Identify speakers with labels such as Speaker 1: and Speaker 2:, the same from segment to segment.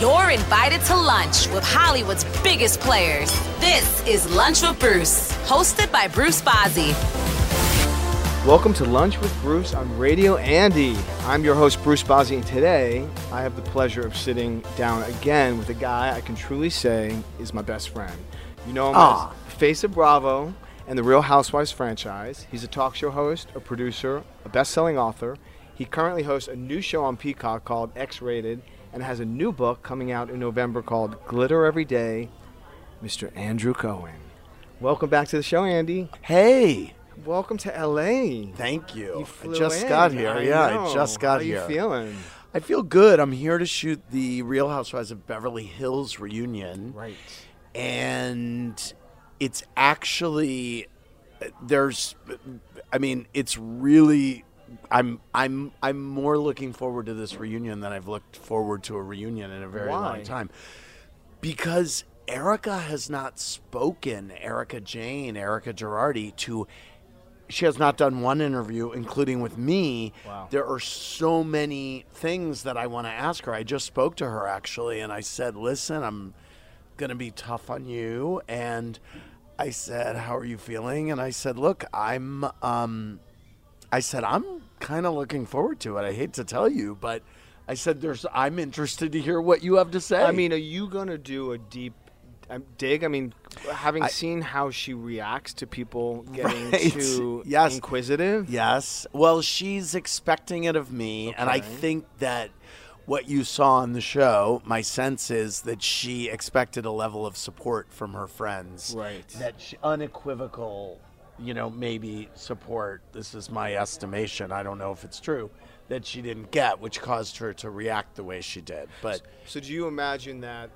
Speaker 1: you're invited to lunch with Hollywood's biggest players. This is Lunch with Bruce, hosted by Bruce Bozzi.
Speaker 2: Welcome to Lunch with Bruce on Radio Andy. I'm your host, Bruce Bozzi, and today I have the pleasure of sitting down again with a guy I can truly say is my best friend. You know him
Speaker 3: Aw.
Speaker 2: as face of Bravo and the Real Housewives franchise. He's a talk show host, a producer, a best-selling author. He currently hosts a new show on Peacock called X-Rated and has a new book coming out in November called Glitter Every Day. Mr. Andrew Cohen. Welcome back to the show, Andy.
Speaker 3: Hey,
Speaker 2: Welcome to LA.
Speaker 3: thank you.
Speaker 2: You
Speaker 3: I just
Speaker 2: in.
Speaker 3: got here.
Speaker 2: I
Speaker 3: yeah,
Speaker 2: know.
Speaker 3: I just got here.
Speaker 2: How you feeling?
Speaker 3: I feel good. I'm here to shoot the Real Housewives of Beverly Hills reunion.
Speaker 2: Right.
Speaker 3: And it's actually uh, there's I mean, it's really I'm I'm I'm more looking forward to this reunion than I've looked forward to a reunion in a very
Speaker 2: Why?
Speaker 3: long time. Because Erika has not spoken, Erika Jayne, Erika Girardi, to she has not done one interview, including with me.
Speaker 2: Wow.
Speaker 3: There are so many things that I want to ask her. I just spoke to her actually, and I said, "Listen, I'm going to be tough on you." And I said, "How are you feeling?" And I said, "Look, I'm." Um, I said, "I'm kind of looking forward to it. I hate to tell you, but." I said, "There's. I'm interested to hear what you have to say."
Speaker 2: I mean, are you going to do a deep um, dig? I mean, having
Speaker 3: I-
Speaker 2: seen how she reacts to people getting
Speaker 3: Right.
Speaker 2: too
Speaker 3: Yes.
Speaker 2: inquisitive.
Speaker 3: Yes. Well, she's expecting it of me, and I think that what you saw on the show, my sense is that she expected a level of support from her friends.
Speaker 2: Right.
Speaker 3: That she, unequivocal, you know, maybe support. This is my estimation. I don't know if it's true that she didn't get, which caused her to react the way she did. But
Speaker 2: So, do you imagine that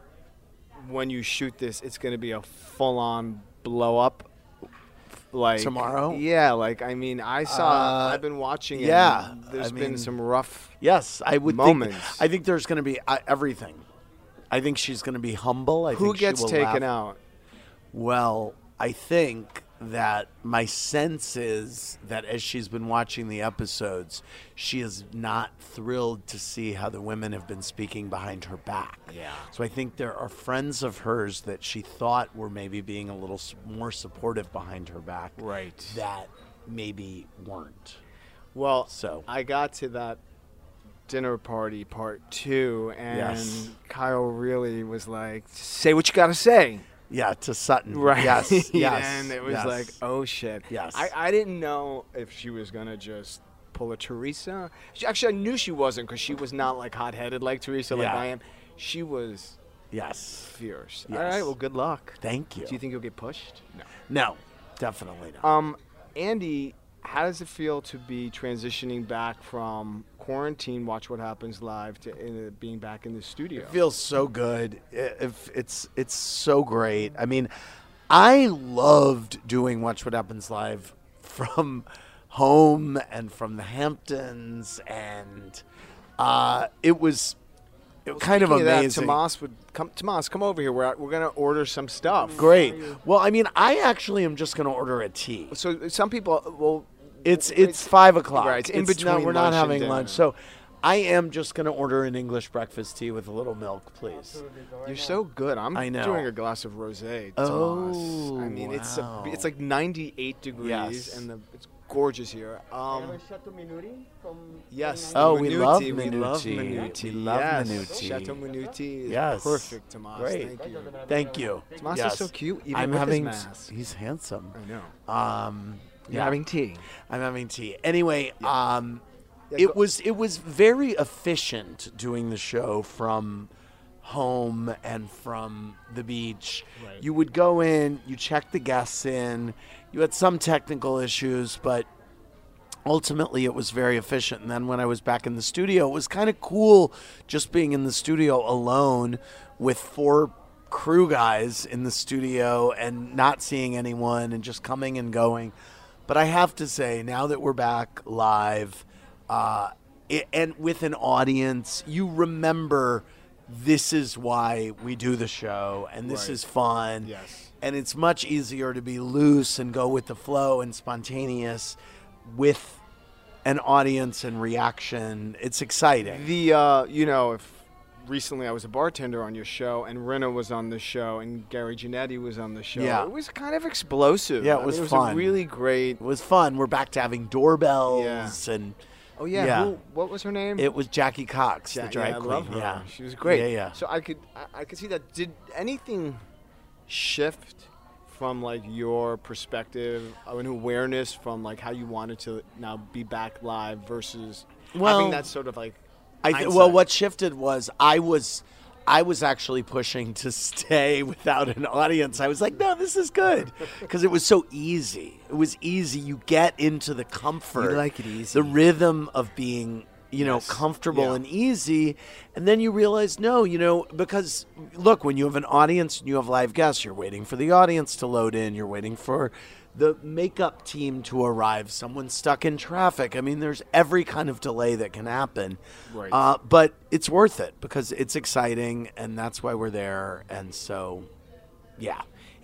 Speaker 2: when you shoot this, it's going to be a full-on blow up? Like
Speaker 3: Tomorrow?
Speaker 2: Yeah, like I mean, I saw.
Speaker 3: Uh,
Speaker 2: I've been watching. it,
Speaker 3: yeah,
Speaker 2: there's
Speaker 3: I
Speaker 2: been
Speaker 3: mean-
Speaker 2: some rough.
Speaker 3: yes, I would
Speaker 2: Moments.
Speaker 3: think. I think there's going to be uh, everything. I think she's going to be humble. I
Speaker 2: Who
Speaker 3: think she
Speaker 2: gets
Speaker 3: will
Speaker 2: taken
Speaker 3: laugh.
Speaker 2: out?
Speaker 3: Well, I think that my sense is that as she's been watching the episodes, she is not thrilled to see how the women have been speaking behind her back.
Speaker 2: Yeah.
Speaker 3: So I think there are friends of hers that she thought were maybe being a little more supportive behind her back.
Speaker 2: Right.
Speaker 3: That maybe weren't.
Speaker 2: Well,
Speaker 3: So-
Speaker 2: I got to that dinner party part two, and
Speaker 3: Yes.
Speaker 2: Kyle really was like, "Say what you got to say."
Speaker 3: Yeah, to Sutton.
Speaker 2: Right.
Speaker 3: Yes. Yes.
Speaker 2: and it was
Speaker 3: yes.
Speaker 2: like, oh shit.
Speaker 3: Yes.
Speaker 2: I, I didn't know if she was gonna just pull a Teresa. She, actually, I knew she wasn't because she was not like hot headed like Teresa, like
Speaker 3: Yeah.
Speaker 2: I am. She was
Speaker 3: Yes.
Speaker 2: fierce.
Speaker 3: Yes.
Speaker 2: All right. Well, good luck.
Speaker 3: Thank you.
Speaker 2: Do you think you'll get pushed? No.
Speaker 3: No, definitely not.
Speaker 2: Um, Andy, how does it feel to be transitioning back from quarantine, watch what happens live, to uh, being back in the studio?
Speaker 3: It feels so good. I- If it's it's so great. I mean, I loved doing Watch What Happens Live from home and from the Hamptons, and uh, it was it kind of
Speaker 2: Speaking that,
Speaker 3: amazing.
Speaker 2: Tomas would come. Tomas, come over here. We're we're gonna order some stuff.
Speaker 3: Great. Well, I mean, I actually am just going to order a tea.
Speaker 2: So some people, well,
Speaker 3: It's it's five o'clock.
Speaker 2: Right, it's in
Speaker 3: no,
Speaker 2: between
Speaker 3: we're not having lunch. So I am just going to order an English breakfast tea with a little milk, please.
Speaker 2: You're so good. I'm
Speaker 3: I know.
Speaker 2: doing a glass of rosé.
Speaker 3: Oh,
Speaker 2: I mean, it's a, it's like 98 degrees,
Speaker 3: Yes.
Speaker 2: and the, it's gorgeous here. Um, yes.
Speaker 3: Oh, we love
Speaker 2: Minuty. We love
Speaker 3: Minuty.
Speaker 2: Minuty.
Speaker 3: We love
Speaker 2: yes.
Speaker 3: Minuty.
Speaker 2: Chateau Minuty is
Speaker 3: Yes.
Speaker 2: perfect, Tomas.
Speaker 3: Great.
Speaker 2: Thank you.
Speaker 3: Thank you.
Speaker 2: Tomas
Speaker 3: Yes.
Speaker 2: is so cute, even
Speaker 3: I'm
Speaker 2: with
Speaker 3: having.
Speaker 2: his mask.
Speaker 3: He's handsome.
Speaker 2: I know.
Speaker 3: Um,
Speaker 2: You're
Speaker 3: yeah.
Speaker 2: having tea.
Speaker 3: I'm having tea. Anyway, um,
Speaker 2: Yeah,
Speaker 3: it was it was very efficient doing the show from home and from the beach.
Speaker 2: Right.
Speaker 3: You would go in, you check the guests in. You had some technical issues, but ultimately it was very efficient. And then when I was back in the studio, it was kind of cool just being in the studio alone with four crew guys in the studio and not seeing anyone and just coming and going. But I have to say, now that we're back live uh, it, and with an audience, you remember this is why we do the show and this
Speaker 2: Right.
Speaker 3: is fun.
Speaker 2: Yes.
Speaker 3: And it's much easier to be loose and go with the flow and spontaneous with an audience and reaction. It's exciting.
Speaker 2: The uh, you know, if recently I was a bartender on your show, and Rena was on the show, and Gary Janetti was on the show.
Speaker 3: Yeah.
Speaker 2: it was kind of explosive.
Speaker 3: Yeah, it
Speaker 2: I mean,
Speaker 3: was
Speaker 2: it was
Speaker 3: fun.
Speaker 2: Really great.
Speaker 3: It was fun. We're back to having doorbells yeah. and
Speaker 2: Oh yeah,
Speaker 3: Yeah.
Speaker 2: Who, what was her name?
Speaker 3: it was Jackie Cox,
Speaker 2: Ja-
Speaker 3: the drag
Speaker 2: yeah,
Speaker 3: queen.
Speaker 2: Love her.
Speaker 3: Yeah,
Speaker 2: she was great.
Speaker 3: Yeah, yeah.
Speaker 2: So I could I, I could see that. Did anything shift from like your perspective of an awareness from like how you wanted to now be back live versus
Speaker 3: Well,
Speaker 2: having that sort of like
Speaker 3: I th- well, what shifted was I was I was actually pushing to stay without an audience. I was like, no, this is good because it was so easy. It was easy. You get into the comfort,
Speaker 2: You like it easy.
Speaker 3: the rhythm of being. You know,
Speaker 2: Yes.
Speaker 3: comfortable
Speaker 2: Yeah.
Speaker 3: and easy. And then you realize, no, you know, because look, when you have an audience and you have live guests, you're waiting for the audience to load in, you're waiting for the makeup team to arrive, someone stuck in traffic. I mean, there's every kind of delay that can happen.
Speaker 2: Right.
Speaker 3: Uh, but it's worth it because it's exciting and that's why we're there. And so, yeah.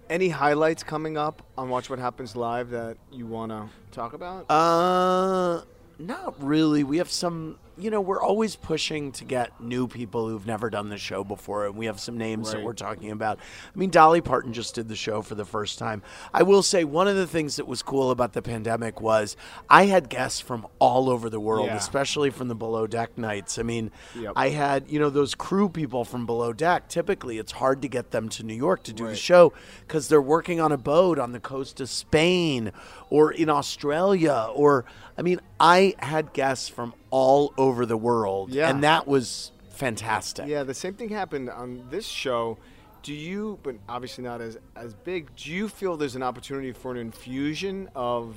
Speaker 2: any highlights coming up on Watch What Happens Live that you want to talk about?
Speaker 3: Uh, not really. We have some, you know, we're always pushing to get new people who've never done the show before, and we have some names that we're talking about. I mean, Dolly Parton just did the show for the first time. I will say one of the things that was cool about the pandemic was I had guests from all over the world,
Speaker 2: Yeah.
Speaker 3: especially from the Below Deck nights. I mean,
Speaker 2: Yep.
Speaker 3: I had, you know, those crew people from Below Deck. Typically, it's hard to get them to New York to do the show because they're working on a boat on the coast of Spain or in Australia. Or, I mean, I had guests from all over the world.
Speaker 2: Yeah.
Speaker 3: And that was fantastic.
Speaker 2: Yeah, the same thing happened on this show. Do you, but obviously not as as big. Do you feel there's an opportunity for an infusion of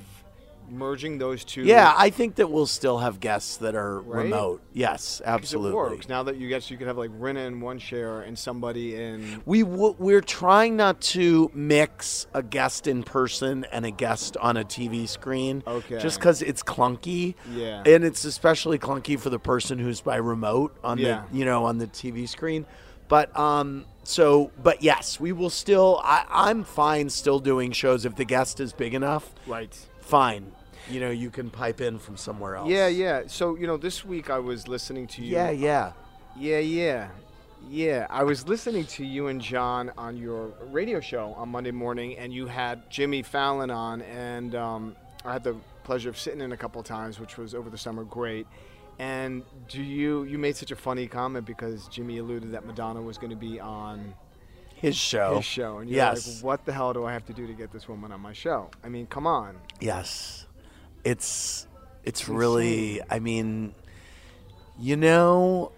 Speaker 2: merging those two?
Speaker 3: Yeah, I think that we'll still have guests that are
Speaker 2: Right?
Speaker 3: remote. Yes, absolutely.
Speaker 2: It works now that you guess you could have like Rena in one chair and somebody in.
Speaker 3: We w- we're trying not to mix a guest in person and a guest on a TV screen.
Speaker 2: Okay.
Speaker 3: Just because it's clunky.
Speaker 2: Yeah.
Speaker 3: And it's especially clunky for the person who's by remote on
Speaker 2: Yeah.
Speaker 3: the you know on the TV screen. But um so but yes, we will still. I, I'm fine still doing shows if the guest is big enough.
Speaker 2: Right.
Speaker 3: Fine. You know you can pipe in from somewhere else.
Speaker 2: Yeah, yeah. So you know, this week I was listening to you.
Speaker 3: Yeah, yeah.
Speaker 2: Yeah, yeah. Yeah, I was listening to you and John on your radio show on Monday morning, and you had Jimmy Fallon on, and um, I had the pleasure of sitting in a couple times, which was over the summer great. And do you you made such a funny comment because Jimmy alluded that Madonna was going to be on
Speaker 3: His show.
Speaker 2: his show, and you're
Speaker 3: yes.
Speaker 2: like, "What the hell do I have to do to get this woman on my show?" I mean, come on.
Speaker 3: Yes. It's it's really I mean you know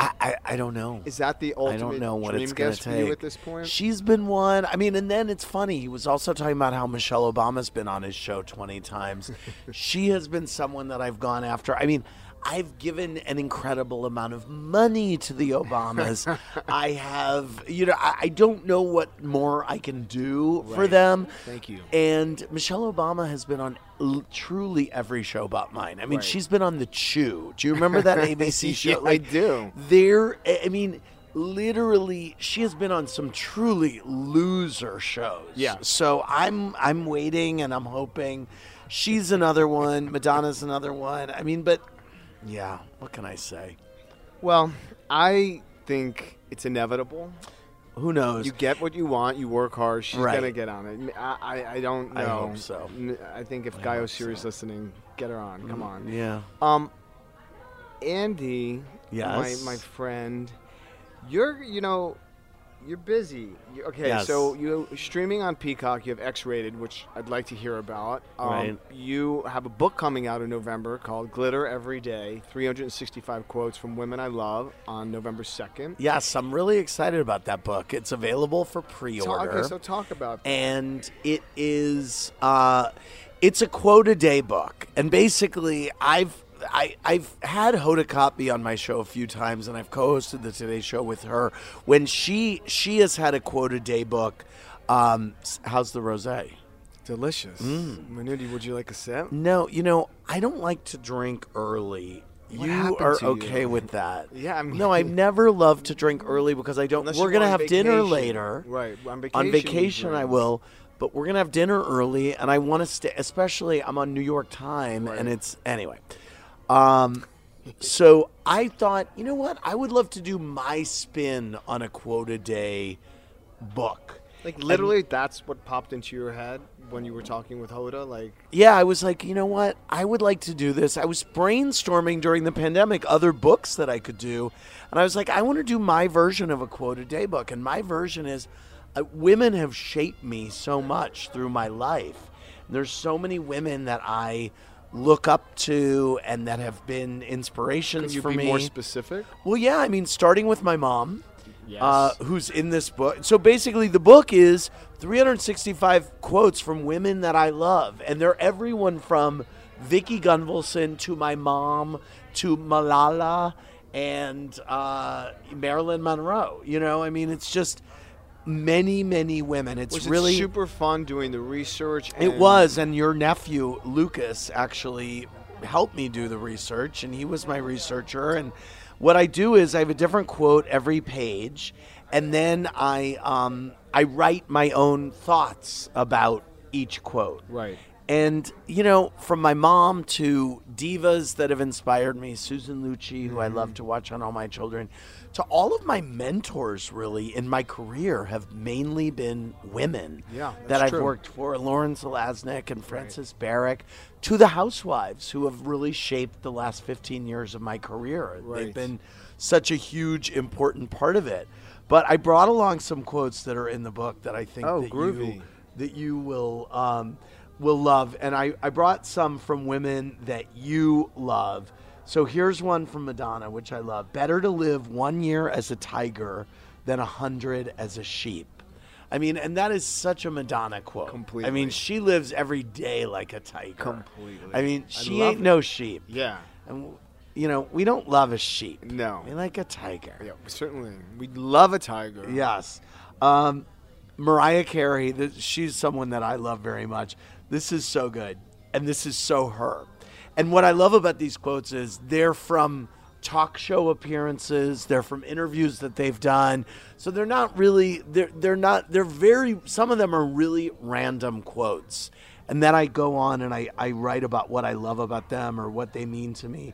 Speaker 3: I, I, I don't know.
Speaker 2: Is that the ultimate?
Speaker 3: I don't know what it's going
Speaker 2: guest
Speaker 3: to take.
Speaker 2: you at this point?
Speaker 3: She's been one. I mean, and then it's funny. He was also talking about how Michelle Obama's been on his show 20 times. she has been someone that I've gone after. I mean, I've given an incredible amount of money to the Obamas. I have, you know, I, I don't know what more I can do for them.
Speaker 2: Thank you.
Speaker 3: And Michelle Obama has been on l- truly every show but mine. I mean,
Speaker 2: Right.
Speaker 3: she's been on The Chew. Do you remember that ABC show?
Speaker 2: Yeah, I do.
Speaker 3: There, I mean, literally, she has been on some truly loser shows.
Speaker 2: Yeah.
Speaker 3: So I'm, I'm waiting and I'm hoping. She's another one. Madonna's another one. I mean, but Yeah. What can I say?
Speaker 2: Well, I think it's inevitable.
Speaker 3: Who knows?
Speaker 2: You get what you want. You work hard. She's
Speaker 3: Right.
Speaker 2: gonna get on it. I, I, I don't know.
Speaker 3: I hope so.
Speaker 2: I think if
Speaker 3: I
Speaker 2: Guy O'Siri's
Speaker 3: so.
Speaker 2: listening, get her on. Come on.
Speaker 3: yeah.
Speaker 2: Um, Andy,
Speaker 3: Yes?
Speaker 2: my my friend, you're you know, you're busy. You- okay,
Speaker 3: Yes.
Speaker 2: so you streaming on Peacock. You have X-rated, which I'd like to hear about. Um,
Speaker 3: Right.
Speaker 2: You have a book coming out in November called Glitter Every Day: 365 Quotes from Women I Love on November 2nd.
Speaker 3: Yes, I'm really excited about that book. It's available for pre-order.
Speaker 2: okay, so talk about
Speaker 3: and it is uh, it's a quote a day book and basically i've I, I've had Hoda Kotb on my show a few times, and I've co-hosted the Today Show with her. When she she has had a quote a day book. Um, how's the rosé?
Speaker 2: delicious.
Speaker 3: Mm.
Speaker 2: Manudi, would you like a sip?
Speaker 3: No, you know I don't like to drink early.
Speaker 2: What
Speaker 3: you are
Speaker 2: to you?
Speaker 3: okay with that?
Speaker 2: Yeah, I mean-
Speaker 3: no, I've never love to drink early because I don't. We're gonna
Speaker 2: on
Speaker 3: have dinner later,
Speaker 2: Right, on vacation.
Speaker 3: on vacation I will, but we're gonna have dinner early, and I want to stay. Especially, I'm on New York time, and it's anyway. Um, so I thought, you know what? I would love to do my spin on a quote a day book.
Speaker 2: Like literally, that's what popped into your head when you were talking with Hoda. Like,
Speaker 3: Yeah, I was like, you know what? I would like to do this. I was brainstorming during the pandemic other books that I could do. And I was like, I want to do my version of a quote a day book. And my version is uh, women have shaped me so much through my life. And there's so many women that I look up to and that have been inspirations
Speaker 2: can you
Speaker 3: for
Speaker 2: be
Speaker 3: me.
Speaker 2: more specific?
Speaker 3: Well, yeah, I mean, starting with my mom,
Speaker 2: Yes.
Speaker 3: uh, who's in this book. So basically, the book is 365 quotes from women that I love, and they're everyone from Vicki Gunvalson to my mom to Malala and uh, Marilyn Monroe. You know, I mean, it's just many, many women. It's
Speaker 2: Was
Speaker 3: really
Speaker 2: it super fun doing the research?
Speaker 3: it was, and your nephew Lucas actually helped me do the research, and he was my researcher. And what I do is I have a different quote every page, and then I um, I write my own thoughts about each quote.
Speaker 2: Right.
Speaker 3: And you know, from my mom to divas that have inspired me, Susan Lucci, who I
Speaker 2: Mm-hmm.
Speaker 3: love to watch on All My Children, to all of my mentors really in my career have mainly been women
Speaker 2: Yeah,
Speaker 3: that I've
Speaker 2: true.
Speaker 3: worked for, Lauren Zalaznick and Frances Berwick, to the housewives who have really shaped the last 15 years of my career.
Speaker 2: Right.
Speaker 3: They've been such a huge, important part of it. But I brought along some quotes that are in the book that I think
Speaker 2: Oh,
Speaker 3: that
Speaker 2: groovy.
Speaker 3: you that you will um, will love. And I, I brought some from women that you love. So here's one from Madonna, which I love. Better to live one year as a tiger than a hundred as a sheep. I mean, and that is such a Madonna quote.
Speaker 2: Completely.
Speaker 3: I mean, she lives every day like a tiger.
Speaker 2: Completely.
Speaker 3: I mean, she
Speaker 2: love
Speaker 3: ain't
Speaker 2: it.
Speaker 3: no sheep.
Speaker 2: Yeah.
Speaker 3: And you know, we don't love a sheep.
Speaker 2: No.
Speaker 3: We like a tiger.
Speaker 2: Yeah, certainly. We love a tiger.
Speaker 3: Yes. Um, Mariah Carey, th- she's someone that I love very much. This is so good. And this is so her. And what I love about these quotes is they're from talk show appearances, they're from interviews that they've done. So they're not really they're they're not they're very some of them are really random quotes. And then I go on and I, I write about what I love about them or what they mean to me.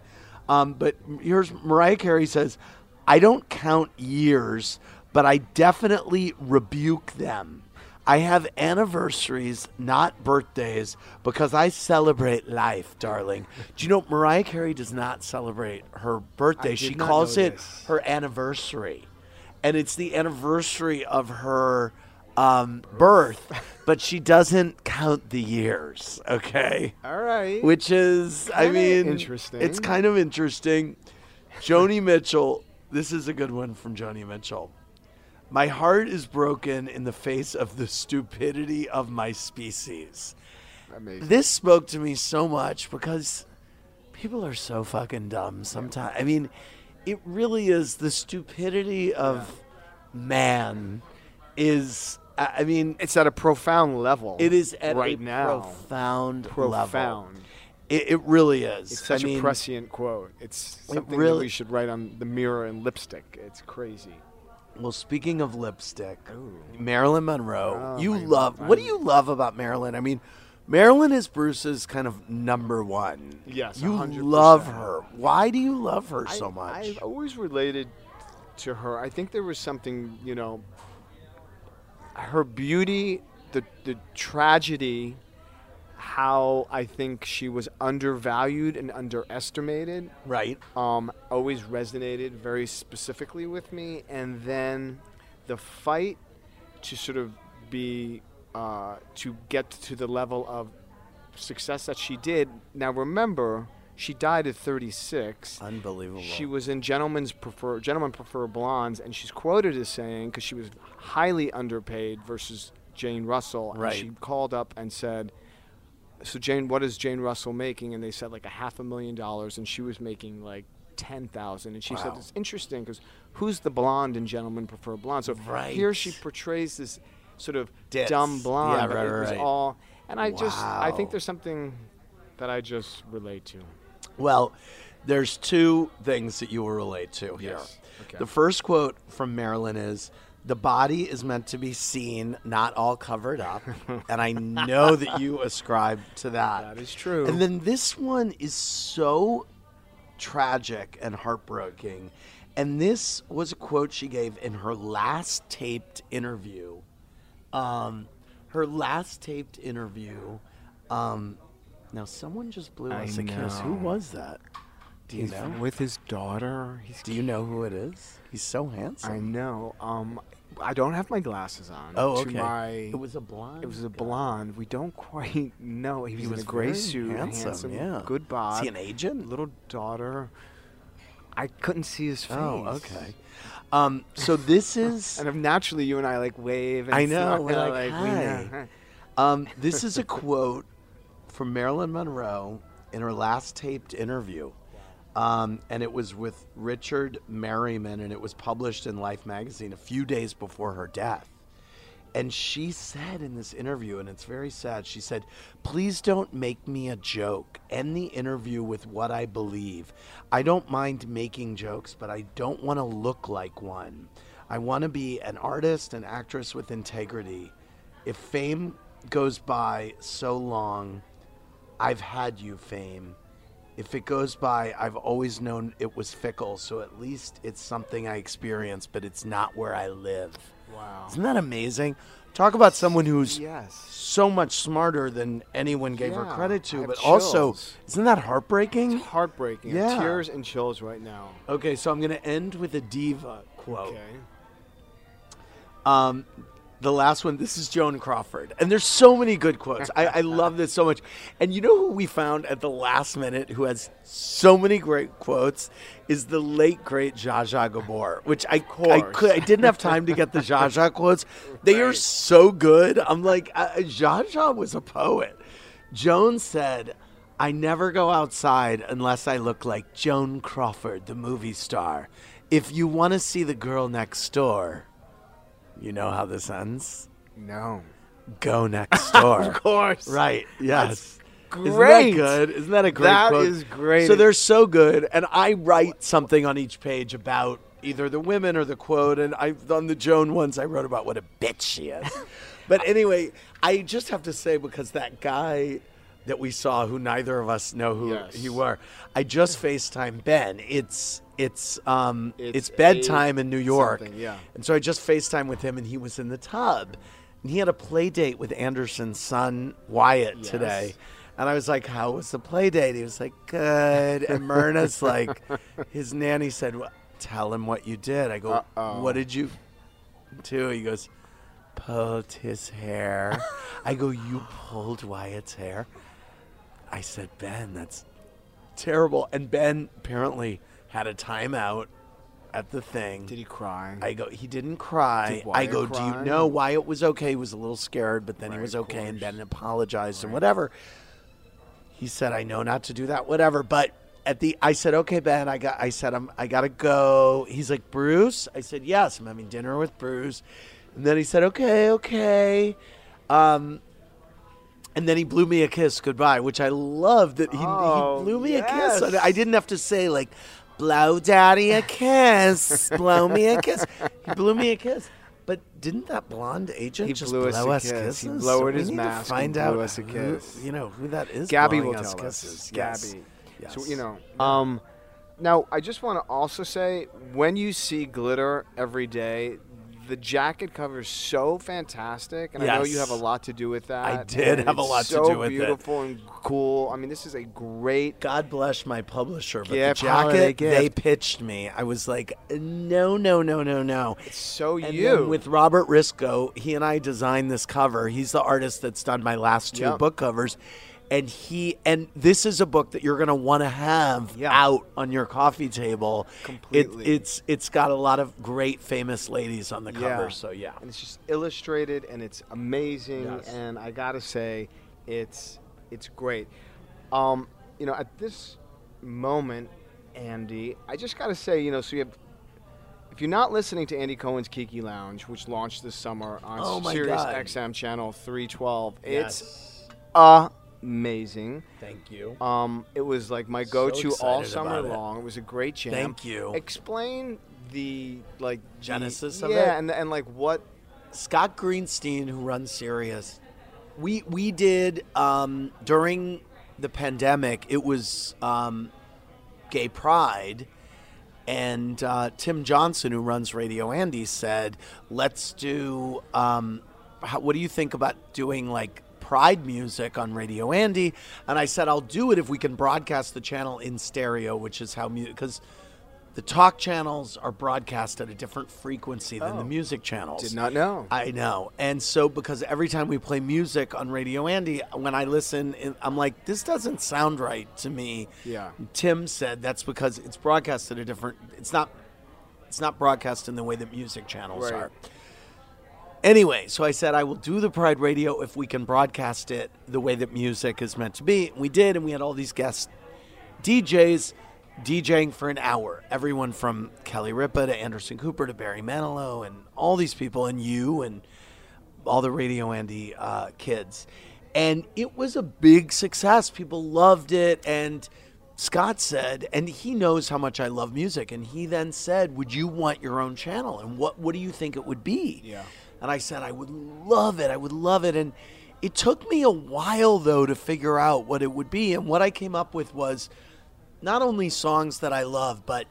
Speaker 3: Um, but here's Mariah Carey says, I don't count years, but I definitely rebuke them. I have anniversaries, not birthdays, because I celebrate life, darling. Do you know Mariah Carey does not celebrate her birthday? She calls it
Speaker 2: this.
Speaker 3: her anniversary. And it's the anniversary of her um, birth, but she doesn't count the years, okay?
Speaker 2: All right.
Speaker 3: Which is, I
Speaker 2: Kinda
Speaker 3: mean,
Speaker 2: interesting.
Speaker 3: It's kind of interesting. Joni Mitchell, this is a good one from Joni Mitchell. My heart is broken in the face of the stupidity of my species.
Speaker 2: Amazing.
Speaker 3: This spoke to me so much because people are so fucking dumb sometimes. I mean, it really is the stupidity of man is I mean,
Speaker 2: It's at a profound level.
Speaker 3: it is at
Speaker 2: right
Speaker 3: a
Speaker 2: now.
Speaker 3: profound, level.
Speaker 2: Profound.
Speaker 3: It, it really is.
Speaker 2: It's such
Speaker 3: I mean,
Speaker 2: a prescient quote. It's something that
Speaker 3: really-
Speaker 2: we should write on the mirror and lipstick. It's crazy.
Speaker 3: Well, speaking of lipstick, Marilyn Monroe.
Speaker 2: Oh,
Speaker 3: you love. What do you love about Marilyn? I mean, Marilyn is Bruce's kind of number one.
Speaker 2: Yes,
Speaker 3: you
Speaker 2: 100%.
Speaker 3: love her. Why do you love her so
Speaker 2: I,
Speaker 3: much?
Speaker 2: I've always related to her. I think there was something, you know, her beauty, the the tragedy, how I think she was undervalued and underestimated.
Speaker 3: right.
Speaker 2: Um, always resonated very specifically with me, and then the fight to sort of be uh, to get to the level of success that she did. Now remember, she died at 36.
Speaker 3: Unbelievable.
Speaker 2: She was in Gentlemen's Prefer Gentlemen Prefer Blondes, and she's quoted as saying, because she was highly underpaid versus Jane Russell, and
Speaker 3: Right.
Speaker 2: she called up and said, "So Jane, what is Jane Russell making?" And they said like a half a million dollars, and she was making like ten thousand. And she said, "It's interesting because who's the blonde and Gentlemen Prefer blonde? So
Speaker 3: Right.
Speaker 2: here she portrays this sort of
Speaker 3: Ditz.
Speaker 2: dumb blonde,
Speaker 3: Yeah,
Speaker 2: but
Speaker 3: right,
Speaker 2: it was
Speaker 3: right.
Speaker 2: all. And I just, I think there's something that I just relate to.
Speaker 3: Well, there's two things that you will relate to here.
Speaker 2: Yes. Okay.
Speaker 3: The first quote from Marilyn is the body is meant to be seen, not all covered up. and I know that you ascribe to that.
Speaker 2: That is true.
Speaker 3: And then this one is so tragic and heartbreaking. And this was a quote she gave in her last taped interview. Um, her last taped interview. Um, now, someone just blew
Speaker 2: I
Speaker 3: us a kiss. Who was that? Do you
Speaker 2: He's
Speaker 3: know?
Speaker 2: with his daughter. He's
Speaker 3: Do you know who it is? He's so handsome.
Speaker 2: I know. Um, I don't have my glasses on.
Speaker 3: Oh,
Speaker 2: To
Speaker 3: okay.
Speaker 2: my,
Speaker 3: it was a blonde.
Speaker 2: it was a
Speaker 3: guy.
Speaker 2: blonde. We don't quite know. He was,
Speaker 3: He
Speaker 2: in a gray
Speaker 3: very
Speaker 2: suit,
Speaker 3: handsome, yeah.
Speaker 2: good bod.
Speaker 3: Is he an agent?
Speaker 2: Little daughter. I couldn't see his face.
Speaker 3: Oh, okay. Um, so this is
Speaker 2: And naturally, you and I like wave. And
Speaker 3: I know,
Speaker 2: smile,
Speaker 3: we're like,
Speaker 2: we know.
Speaker 3: "Hi." um, this is a quote from Marilyn Monroe in her last taped interview. Um, and it was with Richard Meryman, and it was published in Life magazine a few days before her death. And she said in this interview, and it's very sad, she said, Please don't make me a joke. End the interview with what I believe. I don't mind making jokes, but I don't want to look like one. I want to be an artist, an actress with integrity. If fame goes by so long, I've had you, fame. If it goes by, I've always known it was fickle, so at least it's something I experienced, but it's not where I live.
Speaker 2: Wow.
Speaker 3: Isn't that amazing? Talk about someone who's
Speaker 2: Yes.
Speaker 3: so much smarter than anyone gave her credit to, but also, isn't that heartbreaking?
Speaker 2: It's heartbreaking.
Speaker 3: Yeah.
Speaker 2: Tears and chills right now.
Speaker 3: Okay, so I'm going to end with a diva quote.
Speaker 2: Okay.
Speaker 3: Um, the last one, this is Joan Crawford. And there's so many good quotes. I, I love this so much. And you know who we found at the last minute who has so many great quotes is the late, great Zsa Gabor, which I, I, could, I didn't have time to get the Zsa quotes. They are so good. I'm like, uh, Zsa was a poet. Joan said, I never go outside unless I look like Joan Crawford, the movie star. If you want to see the girl next door, you know how this ends?
Speaker 2: No.
Speaker 3: Go next door.
Speaker 2: Of course.
Speaker 3: Right. Yes.
Speaker 2: great.
Speaker 3: Isn't that good? Isn't that a great
Speaker 2: That
Speaker 3: quote?
Speaker 2: is great.
Speaker 3: So they're so good, and I write something on each page about either the women or the quote. And I on the Joan ones, I wrote about what a bitch she is. but anyway, I just have to say because that guy that we saw, who neither of us know who
Speaker 2: Yes.
Speaker 3: he were, I just Facetime Ben. It's it's um it's,
Speaker 2: It's
Speaker 3: bedtime in New York.
Speaker 2: yeah.
Speaker 3: And so I just FaceTime with him, and he was in the tub. And he had a play date with Anderson's son, Wyatt,
Speaker 2: Yes.
Speaker 3: today. And I was like, How was the play date? He was like, Good. And Myrna's like, His nanny said, "Well, Tell him what you did. I go,
Speaker 2: Uh-oh.
Speaker 3: What did you do? He goes, Pulled his hair. I go, You pulled Wyatt's hair? I said, Ben, that's terrible. And Ben apparently had a timeout at the thing.
Speaker 2: Did he cry?
Speaker 3: I go, he didn't cry.
Speaker 2: Did
Speaker 3: I go, do you know why it was okay? He was a little scared, but then he was okay and. Ben apologized and whatever. He said, I know not to do that, whatever. But at the, I said, okay, Ben, I got, I said, I'm, I gotta go. He's like, Bruce? I said, yes, I'm having dinner with Bruce. And then he said, okay, okay. Um, and then he blew me a kiss goodbye, which I loved that he,
Speaker 2: Oh,
Speaker 3: he blew me a kiss. I, didn't have to say like, blow daddy a kiss, blow me a kiss. He blew me a kiss. But didn't that blonde agent
Speaker 2: He
Speaker 3: just
Speaker 2: blew us a
Speaker 3: us
Speaker 2: kiss.
Speaker 3: kisses?
Speaker 2: He
Speaker 3: So
Speaker 2: lowered
Speaker 3: we
Speaker 2: his mask
Speaker 3: Find
Speaker 2: blew
Speaker 3: out
Speaker 2: us a
Speaker 3: who-
Speaker 2: kiss.
Speaker 3: you know who that is.
Speaker 2: Gabby will tell
Speaker 3: kisses.
Speaker 2: us.
Speaker 3: Yes.
Speaker 2: Gabby.
Speaker 3: Yes.
Speaker 2: So you know. Um, now I just want to also say when you see glitter every day, the jacket cover is so fantastic, and I know you have a lot to do with that.
Speaker 3: I did have a lot to do with it.
Speaker 2: beautiful and cool. I mean, this is a great.
Speaker 3: God bless my publisher, but
Speaker 2: Gift,
Speaker 3: the jacket they pitched me, I was like, no, no, no, no, no.
Speaker 2: It's so
Speaker 3: And
Speaker 2: you
Speaker 3: with Robert Risko, he and I designed this cover. He's the artist that's done my last two
Speaker 2: Yep.
Speaker 3: book covers. And he and this is a book that you're going to want to have
Speaker 2: Yeah.
Speaker 3: out on your coffee table.
Speaker 2: Completely.
Speaker 3: It, it's it's got a lot of great famous ladies on the cover.
Speaker 2: Yeah.
Speaker 3: So yeah.
Speaker 2: and it's just illustrated and it's amazing
Speaker 3: Yes.
Speaker 2: and i gotta say it's it's great um, you know at this moment andy i just gotta say you know so you have if you're not listening to Andy Cohen's Kiki Lounge, which launched this summer on
Speaker 3: Oh
Speaker 2: Sirius
Speaker 3: God.
Speaker 2: XM channel 312, it's
Speaker 3: Yes.
Speaker 2: Amazing.
Speaker 3: Thank you.
Speaker 2: Um, it was like my go-to all summer
Speaker 3: about it.
Speaker 2: long. It was a great jam.
Speaker 3: Thank you.
Speaker 2: Explain the like the-
Speaker 3: Genesis of
Speaker 2: yeah,
Speaker 3: it?
Speaker 2: Yeah, and and like what
Speaker 3: Scott Greenstein, who runs Sirius, we we did um, during the pandemic. It was um, Gay Pride, and uh, Tim Johnson, who runs Radio Andy, said, "Let's do. Um, how, what do you think about doing like?" Pride music on Radio Andy, and I said I'll do it if we can broadcast the channel in stereo, which is how music because the talk channels are broadcast at a different frequency than the oh. music channels.
Speaker 2: did not know.
Speaker 3: I know. And so, because every time we play music on Radio Andy, when I listen, I'm like, this doesn't sound right to me.
Speaker 2: Yeah.
Speaker 3: Tim said that's because it's broadcast at a different. It's not. It's not broadcast in the way that music channels
Speaker 2: Right.
Speaker 3: are. Anyway, so I said I will do the Pride Radio if we can broadcast it the way that music is meant to be. And we did, and we had all these guest DJs DJing for an hour. Everyone from Kelly Ripa to Anderson Cooper to Barry Manilow and all these people, and you and all the Radio Andy uh, kids. And it was a big success. People loved it. And Scott said, and he knows how much I love music. And he then said, Would you want your own channel? And what, what do you think it would be?
Speaker 2: Yeah.
Speaker 3: And I said, I would love it. I would love it. And it took me a while, though, to figure out what it would be. And what I came up with was not only songs that I love, but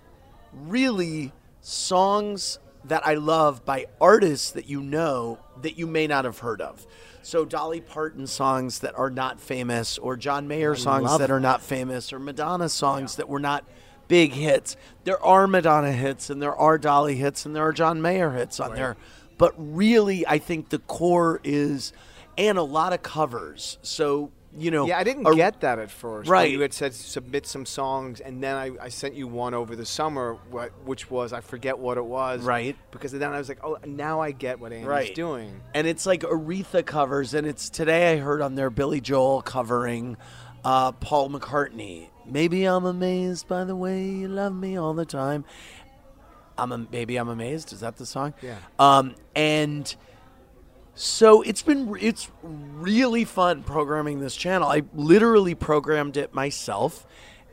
Speaker 3: really songs that I love by artists that you know that you may not have heard of. So Dolly Parton songs that are not famous, or John Mayer songs
Speaker 2: love
Speaker 3: that are not famous, or Madonna songs that were not big hits. There are Madonna hits, and there are Dolly hits, and there are John Mayer hits on there. But really, I think the core is, and a lot of covers. So you know,
Speaker 2: Yeah, I didn't
Speaker 3: a-
Speaker 2: get that at first.
Speaker 3: Right.
Speaker 2: You had said submit some songs, and then I, I sent you one over the summer, which was I forget what it was.
Speaker 3: Right.
Speaker 2: Because then I was like, oh, now I get what Andy's
Speaker 3: Right.
Speaker 2: doing.
Speaker 3: and it's like Aretha covers, and it's today I heard on there Billy Joel covering uh, Paul McCartney. Maybe I'm amazed by the way you love me all the time. I'm a, maybe I'm amazed. Is that the song?
Speaker 2: Yeah.
Speaker 3: Um, and so it's been it's really fun programming this channel. I literally programmed it myself,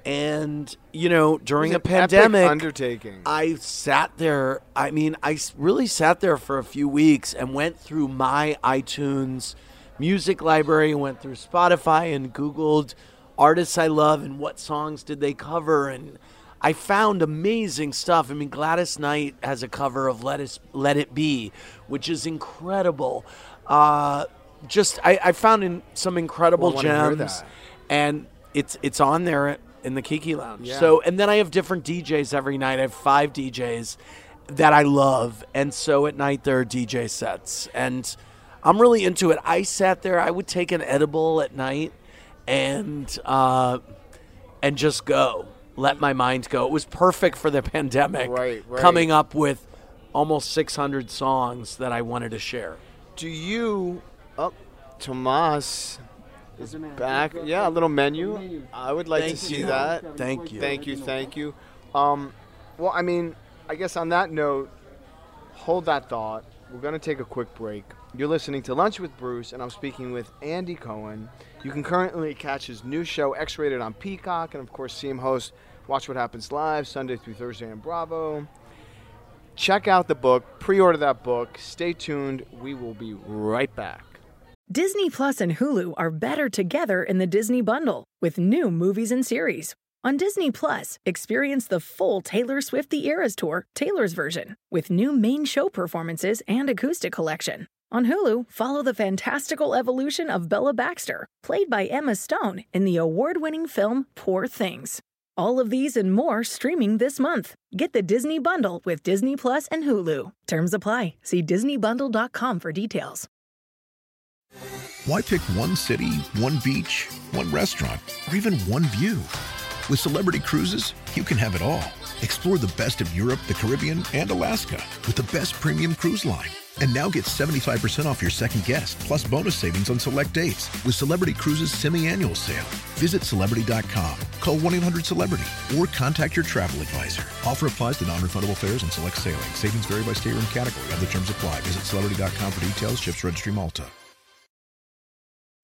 Speaker 3: and you know during a
Speaker 2: was an epic
Speaker 3: pandemic
Speaker 2: undertaking.
Speaker 3: I sat there. I mean, I really sat there for a few weeks and went through my iTunes music library, went through Spotify, and Googled artists I love and what songs did they cover, and I found amazing stuff. I mean, Gladys Knight has a cover of "Let Us Let It Be," which is incredible. Uh, just I, I found in some incredible
Speaker 2: Well, I wanna hear
Speaker 3: gems, and it's it's on there in the Kiki Lounge.
Speaker 2: Yeah.
Speaker 3: So and then I have different DJs every night. I have five DJs that I love, and so at night there are DJ sets, and I'm really into it. I sat there. I would take an edible at night, and uh, and just go, let my mind go. It was perfect for the pandemic.
Speaker 2: Right, right.
Speaker 3: Coming up with almost 600 songs that I wanted to share.
Speaker 2: Do you, oh, Tomas is back. Yeah, a little menu. I would like
Speaker 3: Thank
Speaker 2: to see
Speaker 3: you.
Speaker 2: that.
Speaker 3: Thank you.
Speaker 2: Thank you, thank you. Um, well, I mean, I guess on that note, hold that thought. We're going to take a quick break. You're listening to Lunch with Bruce, and I'm speaking with Andy Cohen. You can currently catch his new show, X Rated, on Peacock, and of course, see him host Watch What Happens Live Sunday through Thursday on Bravo. check out the book, pre order that book. Stay tuned. We will be right back.
Speaker 4: Disney Plus and Hulu are better together in the Disney bundle with new movies and series. On Disney Plus, experience the full Taylor Swift The Eras Tour, Taylor's version, with new main show performances and acoustic collection. On Hulu, follow the fantastical evolution of Bella Baxter, played by Emma Stone in the award winning film Poor Things. All of these and more streaming this month. Get the Disney Bundle with Disney Plus and Hulu. Terms apply. See DisneyBundle.com for details.
Speaker 5: Why pick one city, one beach, one restaurant, or even one view? With Celebrity Cruises, you can have it all. Explore the best of Europe, the Caribbean, and Alaska with the best premium cruise line. And now get 75% off your second guest, plus bonus savings on select dates with Celebrity Cruises semi-annual sale. Visit Celebrity.com, call 1-800-CELEBRITY, or contact your travel advisor. Offer applies to non-refundable fares and select sailing. Savings vary by state and category. Other terms apply. Visit Celebrity.com for details. Ships Registry Malta.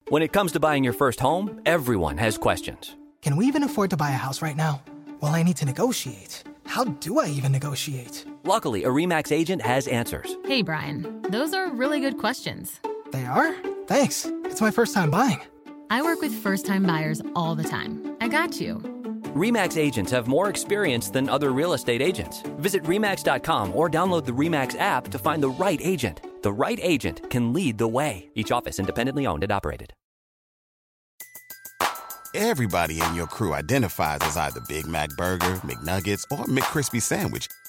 Speaker 6: When it comes to buying your first home, everyone has questions.
Speaker 7: Can we even afford to buy a house right now? Well, I need to negotiate. How do I even negotiate?
Speaker 6: Luckily, a REMAX agent has answers.
Speaker 8: Hey, Brian, those are really good questions.
Speaker 7: They are? Thanks. It's my first time buying.
Speaker 8: I work with first time buyers all the time. I got you.
Speaker 6: REMAX agents have more experience than other real estate agents. Visit REMAX.com or download the REMAX app to find the right agent. The right agent can lead the way. Each office independently owned and operated.
Speaker 9: Everybody in your crew identifies as either Big Mac Burger, McNuggets, or McCrispy Sandwich.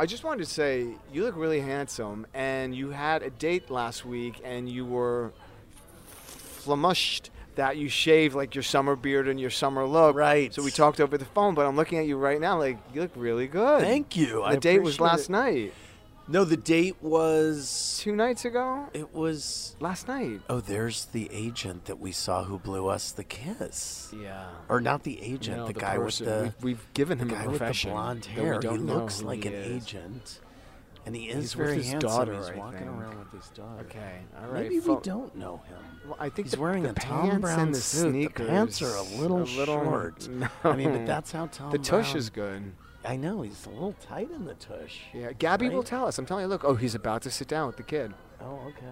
Speaker 2: I just wanted to say you look really handsome, and you had a date last week, and you were flamushed that you shaved like your summer beard and your summer look.
Speaker 3: Right.
Speaker 2: So we talked over the phone, but I'm looking at you right now, like you look really good.
Speaker 3: Thank you.
Speaker 2: The
Speaker 3: I
Speaker 2: date was last
Speaker 3: it.
Speaker 2: night,
Speaker 3: No, the date was.
Speaker 2: two nights ago.
Speaker 3: It was.
Speaker 2: Last night.
Speaker 3: Oh, there's the agent that we saw who blew us the kiss.
Speaker 2: Yeah.
Speaker 3: Or not the agent,
Speaker 2: No,
Speaker 3: the,
Speaker 2: the
Speaker 3: guy
Speaker 2: person.
Speaker 3: with the.
Speaker 2: We've- we've given him
Speaker 3: the
Speaker 2: a
Speaker 3: guy with the blonde hair. he looks like an
Speaker 2: is.
Speaker 3: agent, and he is
Speaker 2: He's
Speaker 3: very
Speaker 2: with his
Speaker 3: handsome.
Speaker 2: daughter,
Speaker 3: He's
Speaker 2: I
Speaker 3: walking
Speaker 2: think.
Speaker 3: around with his daughter.
Speaker 2: Okay. All right.
Speaker 3: Maybe
Speaker 2: fo-
Speaker 3: we don't know him.
Speaker 2: Well, I think
Speaker 3: He's
Speaker 2: the,
Speaker 3: wearing
Speaker 2: the
Speaker 3: a
Speaker 2: Thom Browne
Speaker 3: suit.
Speaker 2: sneakers.
Speaker 3: The pants are a little, short.
Speaker 2: No.
Speaker 3: I mean, but that's how Tom.
Speaker 2: The tush
Speaker 3: Brown-
Speaker 2: is good.
Speaker 3: I know he's a little tight in the tush.
Speaker 2: Yeah, Gabby will tell us. I'm telling you. Look, oh, he's about to sit down with the kid.
Speaker 3: Oh, okay.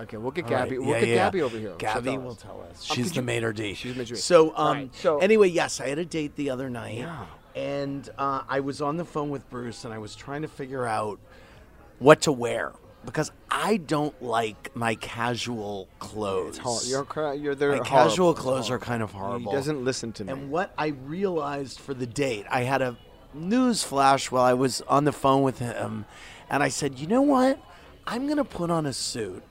Speaker 2: Okay, we'll get
Speaker 3: All right,
Speaker 2: Gabby. We'll
Speaker 3: yeah,
Speaker 2: get
Speaker 3: yeah.
Speaker 2: Gabby over here.
Speaker 3: Gabby
Speaker 2: tell
Speaker 3: will tell us.
Speaker 2: Um,
Speaker 3: She's
Speaker 2: could
Speaker 3: the maitre d'.
Speaker 2: She's the maitre d'.
Speaker 3: So, um,
Speaker 2: right, so-
Speaker 3: anyway, yes, I had a date the other night.
Speaker 2: Yeah.
Speaker 3: And uh, I was on the phone with Bruce, and I was trying to figure out what to wear because I don't like my casual clothes.
Speaker 2: You're, you're
Speaker 3: my
Speaker 2: horrible.
Speaker 3: casual clothes are kind of horrible.
Speaker 2: He doesn't listen to me.
Speaker 3: And what I realized for the date, I had a news flash while I was on the phone with him, and I said, you know what? I'm going to put on a suit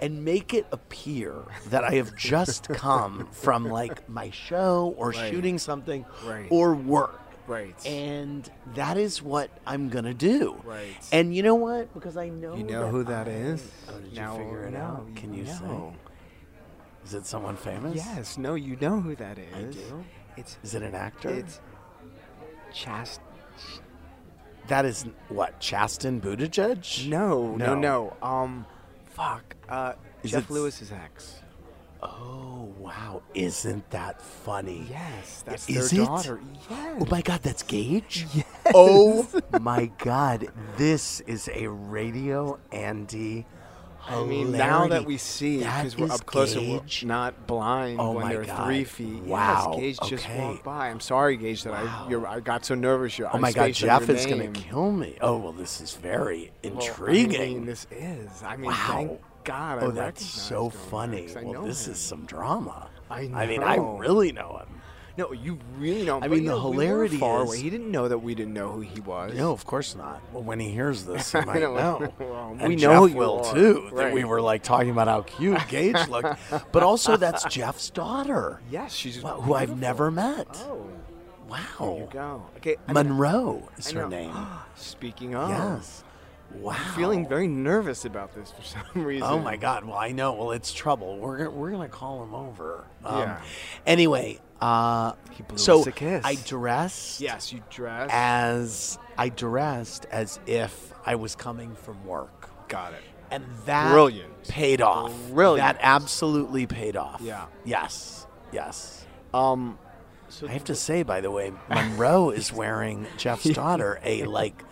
Speaker 3: and make it appear that I have just come from like my show or
Speaker 2: Right.
Speaker 3: shooting something
Speaker 2: Right.
Speaker 3: or work.
Speaker 2: Right.
Speaker 3: And that is what I'm going to do.
Speaker 2: Right.
Speaker 3: And you know what? Because I know
Speaker 2: You know who that
Speaker 3: I-
Speaker 2: is?
Speaker 3: Oh, did
Speaker 2: No,
Speaker 3: you figure it out? Can you
Speaker 2: no.
Speaker 3: say? Is it someone famous?
Speaker 2: Yes. No, you know who that is.
Speaker 3: I do.
Speaker 2: It's
Speaker 3: Is it an actor?
Speaker 2: it's Chast.
Speaker 3: That is what Chasten Buttigieg?
Speaker 2: No, no,
Speaker 3: No.
Speaker 2: no. Um, fuck. Uh,
Speaker 3: Is
Speaker 2: Jeff Lewis's ex.
Speaker 3: Oh wow! Isn't that funny?
Speaker 2: Yes, that's
Speaker 3: Is
Speaker 2: their
Speaker 3: it?
Speaker 2: daughter. Yes.
Speaker 3: Oh my God, that's Gage. Yes. Oh my God, this is a radio Andy.
Speaker 2: I mean, now that we see, because we're up close and we're not blind
Speaker 3: Oh
Speaker 2: when
Speaker 3: my
Speaker 2: they're
Speaker 3: God.
Speaker 2: three feet.
Speaker 3: Wow,
Speaker 2: Yes, Gage just walked by. I'm sorry, Gage, that
Speaker 3: Wow.
Speaker 2: I you're, I got so nervous. You're,
Speaker 3: Oh
Speaker 2: I
Speaker 3: my God, Jeff is going to kill me. Oh well, this is very
Speaker 2: Well,
Speaker 3: intriguing.
Speaker 2: I mean, this is. I mean,
Speaker 3: wow.
Speaker 2: thank God.
Speaker 3: oh,
Speaker 2: I
Speaker 3: that's so funny. Well, this
Speaker 2: him.
Speaker 3: is some drama.
Speaker 2: I
Speaker 3: I mean, I really know him.
Speaker 2: No, you really don't.
Speaker 3: I mean, the
Speaker 2: know, we
Speaker 3: hilarity
Speaker 2: far
Speaker 3: is-
Speaker 2: away. He didn't know that we didn't know who he was.
Speaker 3: No, of course not. Well, when he hears this, he might
Speaker 2: know.
Speaker 3: know.
Speaker 2: Well,
Speaker 3: And
Speaker 2: we
Speaker 3: Jeff
Speaker 2: know who you
Speaker 3: will
Speaker 2: are.
Speaker 3: too. That we were like talking about how cute Gage looked, but also that's Jeff's daughter,
Speaker 2: Yes, she's
Speaker 3: wh- who I've never met.
Speaker 2: Oh, there
Speaker 3: Wow,
Speaker 2: you go. Okay, I mean,
Speaker 3: Monroe is
Speaker 2: I
Speaker 3: her
Speaker 2: know.
Speaker 3: name.
Speaker 2: Speaking of,
Speaker 3: Yes. Wow.
Speaker 2: I'm feeling very nervous about this for some reason.
Speaker 3: Oh my God! Well, I know. Well, it's trouble. We're gonna we're gonna call him over. Um,
Speaker 2: Yeah.
Speaker 3: Anyway, uh,
Speaker 2: blew
Speaker 3: so
Speaker 2: us a kiss.
Speaker 3: I dressed.
Speaker 2: Yes, you dress.
Speaker 3: As I dressed as if I was coming from work,
Speaker 2: Got it.
Speaker 3: and that
Speaker 2: Brilliant.
Speaker 3: paid off.
Speaker 2: Brilliant.
Speaker 3: That absolutely paid off.
Speaker 2: Yeah.
Speaker 3: Yes. Yes.
Speaker 2: Um, so
Speaker 3: I have to say, by the way, Monroe is wearing Jeff's daughter a like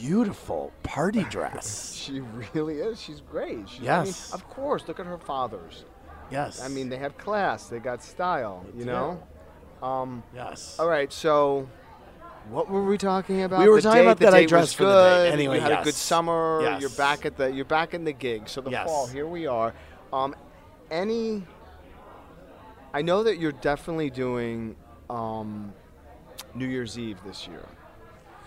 Speaker 3: beautiful party dress.
Speaker 2: She really is. She's great. She, I mean,
Speaker 3: Yes.
Speaker 2: of course. Look at her fathers.
Speaker 3: Yes.
Speaker 2: I mean, they have class. They got style. You know. Um.
Speaker 3: Yes.
Speaker 2: All right. So, what were we talking about?
Speaker 3: We were
Speaker 2: The
Speaker 3: talking
Speaker 2: date-
Speaker 3: about that I dressed for the
Speaker 2: good,
Speaker 3: Anyway,
Speaker 2: you had a good summer.
Speaker 3: Yes.
Speaker 2: You're back at the. You're back in the gig. So the
Speaker 3: Yes.
Speaker 2: fall. Here we are. Um, any. I know that you're definitely doing um, New Year's Eve this year.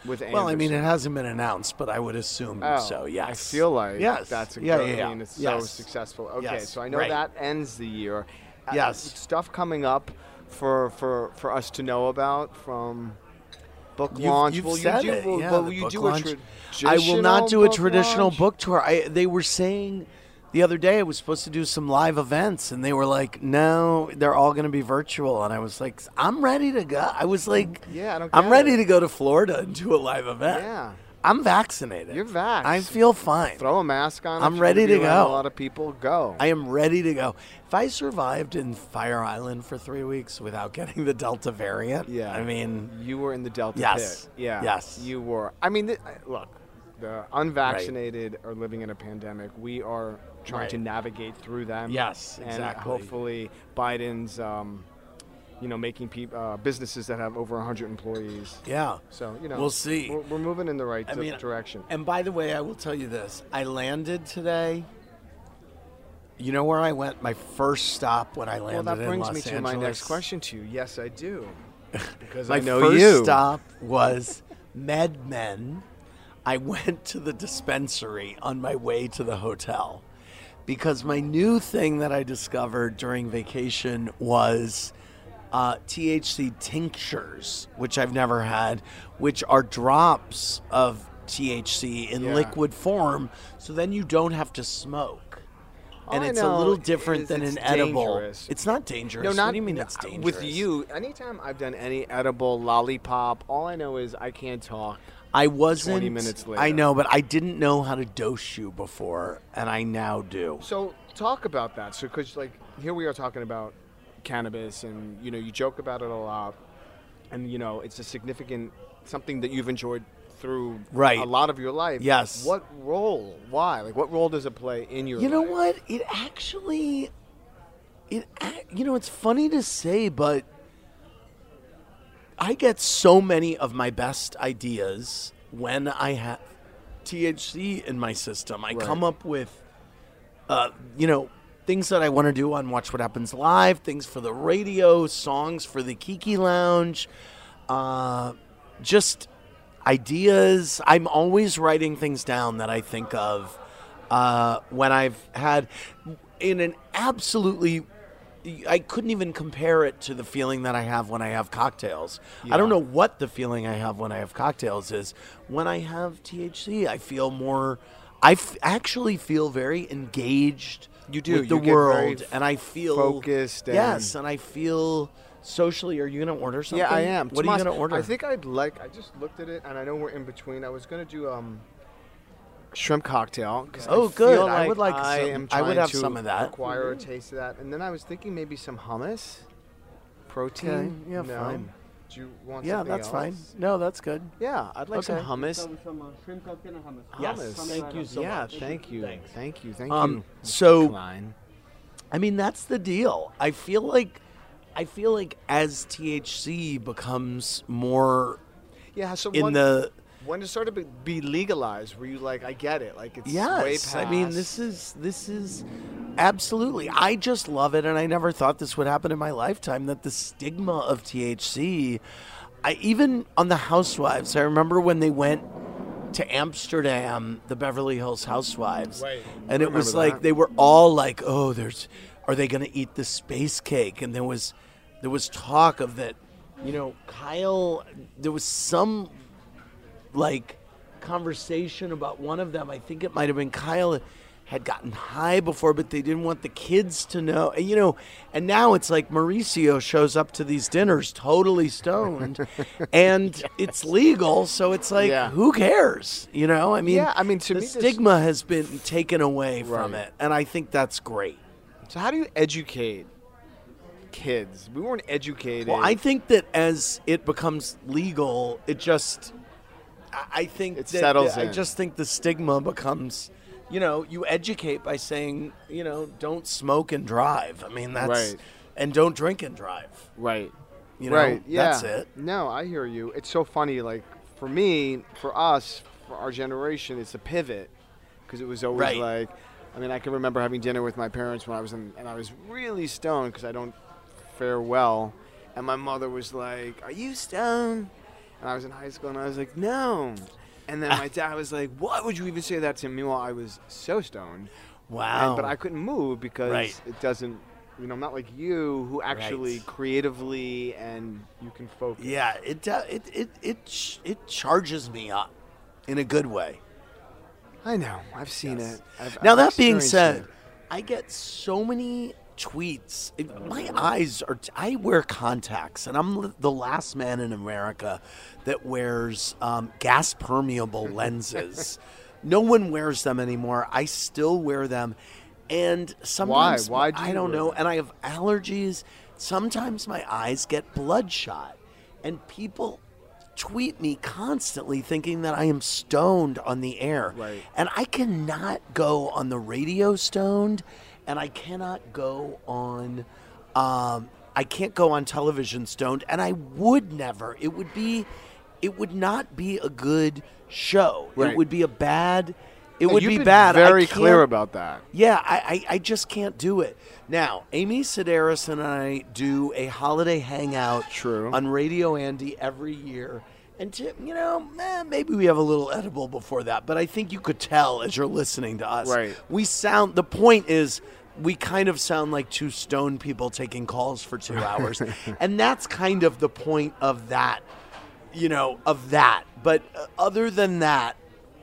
Speaker 2: With
Speaker 3: Well, I mean, it hasn't been announced, but I would assume
Speaker 2: Oh,
Speaker 3: so. Yes.
Speaker 2: I feel like
Speaker 3: yes.
Speaker 2: that's a
Speaker 3: yeah,
Speaker 2: good,
Speaker 3: yeah, yeah.
Speaker 2: I mean, it's so successful. Okay,
Speaker 3: Yes,
Speaker 2: so I know
Speaker 3: right.
Speaker 2: that ends the year. Uh,
Speaker 3: Yes.
Speaker 2: stuff coming up for for for us to know about from book
Speaker 3: You've,
Speaker 2: launch.
Speaker 3: you've
Speaker 2: will
Speaker 3: said
Speaker 2: you do,
Speaker 3: it.
Speaker 2: will,
Speaker 3: yeah,
Speaker 2: will you do
Speaker 3: launch.
Speaker 2: a
Speaker 3: I will not do a traditional
Speaker 2: launch?
Speaker 3: book tour. I, they were saying the other day I was supposed to do some live events, and they were like, "No, they're all going to be virtual." And I was like, "I'm ready to go." I was like,
Speaker 2: Yeah, I don't
Speaker 3: I'm ready
Speaker 2: it.
Speaker 3: to go to Florida and do a live event."
Speaker 2: Yeah.
Speaker 3: I'm vaccinated.
Speaker 2: You're vaxxed.
Speaker 3: I feel fine.
Speaker 2: Throw a mask on.
Speaker 3: I'm ready to go.
Speaker 2: A lot of people go.
Speaker 3: I am ready to go. If I survived in Fire Island for three weeks without getting the Delta variant,
Speaker 2: yeah.
Speaker 3: I mean,
Speaker 2: you were in the Delta
Speaker 3: Yes.
Speaker 2: pit. Yeah.
Speaker 3: Yes.
Speaker 2: You were. I mean, th- look, the unvaccinated are living in a pandemic. We are trying to navigate through them.
Speaker 3: Yes,
Speaker 2: and
Speaker 3: exactly.
Speaker 2: hopefully Biden's, um, you know, making peop- uh, businesses that have over 100 employees.
Speaker 3: yeah.
Speaker 2: So you know,
Speaker 3: We'll see.
Speaker 2: We're, we're moving in the right
Speaker 3: I mean,
Speaker 2: direction.
Speaker 3: And by the way, I will tell you this: I landed today. You know where I went? My first stop when I landed
Speaker 2: Well, that
Speaker 3: in
Speaker 2: brings me to
Speaker 3: Angeles.
Speaker 2: my next question to you. Yes, I do. Because
Speaker 3: My
Speaker 2: I know
Speaker 3: first
Speaker 2: you.
Speaker 3: stop was MedMen. I went to the dispensary on my way to the hotel because my new thing that I discovered during vacation was uh, THC tinctures, which I've never had, which are drops of THC in
Speaker 2: Yeah.
Speaker 3: liquid form. So then you don't have to smoke.
Speaker 2: All
Speaker 3: And
Speaker 2: I
Speaker 3: it's a little different than an edible. It's not dangerous.
Speaker 2: No, not
Speaker 3: what do you mean
Speaker 2: no,
Speaker 3: it's dangerous?
Speaker 2: With you, anytime I've done any edible lollipop, all I know is I can't talk.
Speaker 3: I wasn't.
Speaker 2: 20 minutes later.
Speaker 3: I know, but I didn't know how to dose you before, and I now do.
Speaker 2: So talk about that. So, because like here we are talking about cannabis, and you know you joke about it a lot, and you know it's a significant something that you've enjoyed through
Speaker 3: Right.
Speaker 2: a lot of your life.
Speaker 3: Yes.
Speaker 2: What role? Why? Like what role does it play in your? Life?
Speaker 3: You know
Speaker 2: life?
Speaker 3: what? It actually, it you know it's funny to say, but I get so many of my best ideas when I have THC in my system. I
Speaker 2: Right.
Speaker 3: come up with, uh, you know, things that I want to do on Watch What Happens Live, things for the radio, songs for the Kiki Lounge, uh, just ideas. I'm always writing things down that I think of uh, when I've had in an absolutely. I couldn't even compare it to the feeling that I have when I have cocktails. I don't know what the feeling I have when I have cocktails is. When I have THC, I feel more. I f- actually feel very engaged.
Speaker 2: You do.
Speaker 3: with the
Speaker 2: You get very
Speaker 3: world, and I feel
Speaker 2: focused and-
Speaker 3: yes, and I feel socially. Are you going to order something?
Speaker 2: Yeah, I am.
Speaker 3: What are you going to order?
Speaker 2: I think I'd like. I just looked at it, and I know we're in between. I was gonna do um shrimp cocktail. 'cause
Speaker 3: Oh,
Speaker 2: I
Speaker 3: good.
Speaker 2: feel
Speaker 3: I would like
Speaker 2: I
Speaker 3: some-
Speaker 2: am
Speaker 3: I would have
Speaker 2: to
Speaker 3: some of that.
Speaker 2: Acquire a taste of that, and then I was thinking maybe some hummus, protein.
Speaker 3: Okay, yeah,
Speaker 2: no.
Speaker 3: fine.
Speaker 2: Do you want?
Speaker 3: yeah,
Speaker 2: something
Speaker 3: that's fine. No, that's good.
Speaker 2: Yeah, I'd like some
Speaker 3: Okay.
Speaker 2: hummus.
Speaker 10: shrimp cocktail and hummus.
Speaker 3: Yes,
Speaker 2: Hummus.
Speaker 3: thank you so
Speaker 2: yeah,
Speaker 3: much.
Speaker 2: thank you,
Speaker 3: Thanks.
Speaker 2: thank you, thank
Speaker 3: Um,
Speaker 2: you. Mr.
Speaker 3: so-
Speaker 2: Klein.
Speaker 3: I mean, that's the deal. I feel like, I feel like as THC becomes more
Speaker 2: yeah, so
Speaker 3: in
Speaker 2: when,
Speaker 3: the
Speaker 2: when it started to be legalized, were you like, I get it, like it's way
Speaker 3: yes,
Speaker 2: past.
Speaker 3: I mean, this is this is absolutely. I just love it, and I never thought this would happen in my lifetime. That the stigma of THC, I even on the Housewives. I remember when they went to Amsterdam, the Beverly Hills Housewives,
Speaker 2: Right.
Speaker 3: and it was
Speaker 2: remember
Speaker 3: like
Speaker 2: that.
Speaker 3: they were all like, "Oh, there's, are they going to eat the space cake?" And there was, there was talk of that, you know, Kyle. There was some, like, conversation about one of them. I think it might have been Kyle had gotten high before, but they didn't want the kids to know. And, You know, and now it's like Mauricio shows up to these dinners totally stoned, and it's legal. So it's like,
Speaker 2: Yeah.
Speaker 3: who cares? You know, I mean,
Speaker 2: Yeah, I mean, to
Speaker 3: the
Speaker 2: me, this-
Speaker 3: stigma has been taken away from it, and I think that's great.
Speaker 2: So how do you educate kids? We weren't educated.
Speaker 3: Well, I think that as it becomes legal, it just, I- think
Speaker 2: It
Speaker 3: that-
Speaker 2: settles
Speaker 3: I
Speaker 2: in.
Speaker 3: just think the stigma becomes, you know, you educate by saying, you know, don't smoke and drive. I mean, that's,
Speaker 2: Right.
Speaker 3: and don't drink and drive.
Speaker 2: Right.
Speaker 3: You know,
Speaker 2: right. Yeah.
Speaker 3: that's it.
Speaker 2: No, I hear you. It's so funny. Like for me, for us, for our generation, it's a pivot because it was always
Speaker 3: Right.
Speaker 2: like. I mean, I can remember having dinner with my parents when I was in, and I was really stoned because I don't fare well, and my mother was like, "Are you stoned?" And I was in high school, and I was like, "No." And then my dad was like, "Why would you even say that to me?" Meanwhile, I was so stoned.
Speaker 3: Wow.
Speaker 2: And- but I couldn't move because
Speaker 3: Right.
Speaker 2: it doesn't. You know, I'm not like you who actually
Speaker 3: Right.
Speaker 2: creatively and you can focus.
Speaker 3: Yeah, it do- it it it ch- it charges me up in a good way.
Speaker 2: I know. I've seen
Speaker 3: Yes.
Speaker 2: it. I've,
Speaker 3: now
Speaker 2: I've
Speaker 3: that being
Speaker 2: experienced
Speaker 3: said, I get so many tweets. My eyes are. I wear contacts, and I'm the last man in America that wears um, gas permeable lenses. no one wears them anymore. I still wear them, and sometimes
Speaker 2: Why do
Speaker 3: I don't know.
Speaker 2: them?
Speaker 3: And I have allergies. Sometimes my eyes get bloodshot, and people tweet me constantly thinking that I am stoned on the air.
Speaker 2: Right.
Speaker 3: And I cannot go on the radio stoned, and I cannot go on. Um, I can't go on television stoned, and I would never. It would be, it would not be a good show.
Speaker 2: Right.
Speaker 3: It would be a bad. It
Speaker 2: No,
Speaker 3: would be bad.
Speaker 2: Very clear about that.
Speaker 3: yeah, I, I, I just can't do it. Now, Amy Sedaris and I do a holiday hangout
Speaker 2: True.
Speaker 3: on Radio Andy every year. And, to, you know, eh, maybe we have a little edible before that, but I think you could tell as you're listening to us.
Speaker 2: Right.
Speaker 3: We sound, the point is, we kind of sound like two stone people taking calls for two hours. and that's kind of the point of that, you know, of that. But uh, other than that,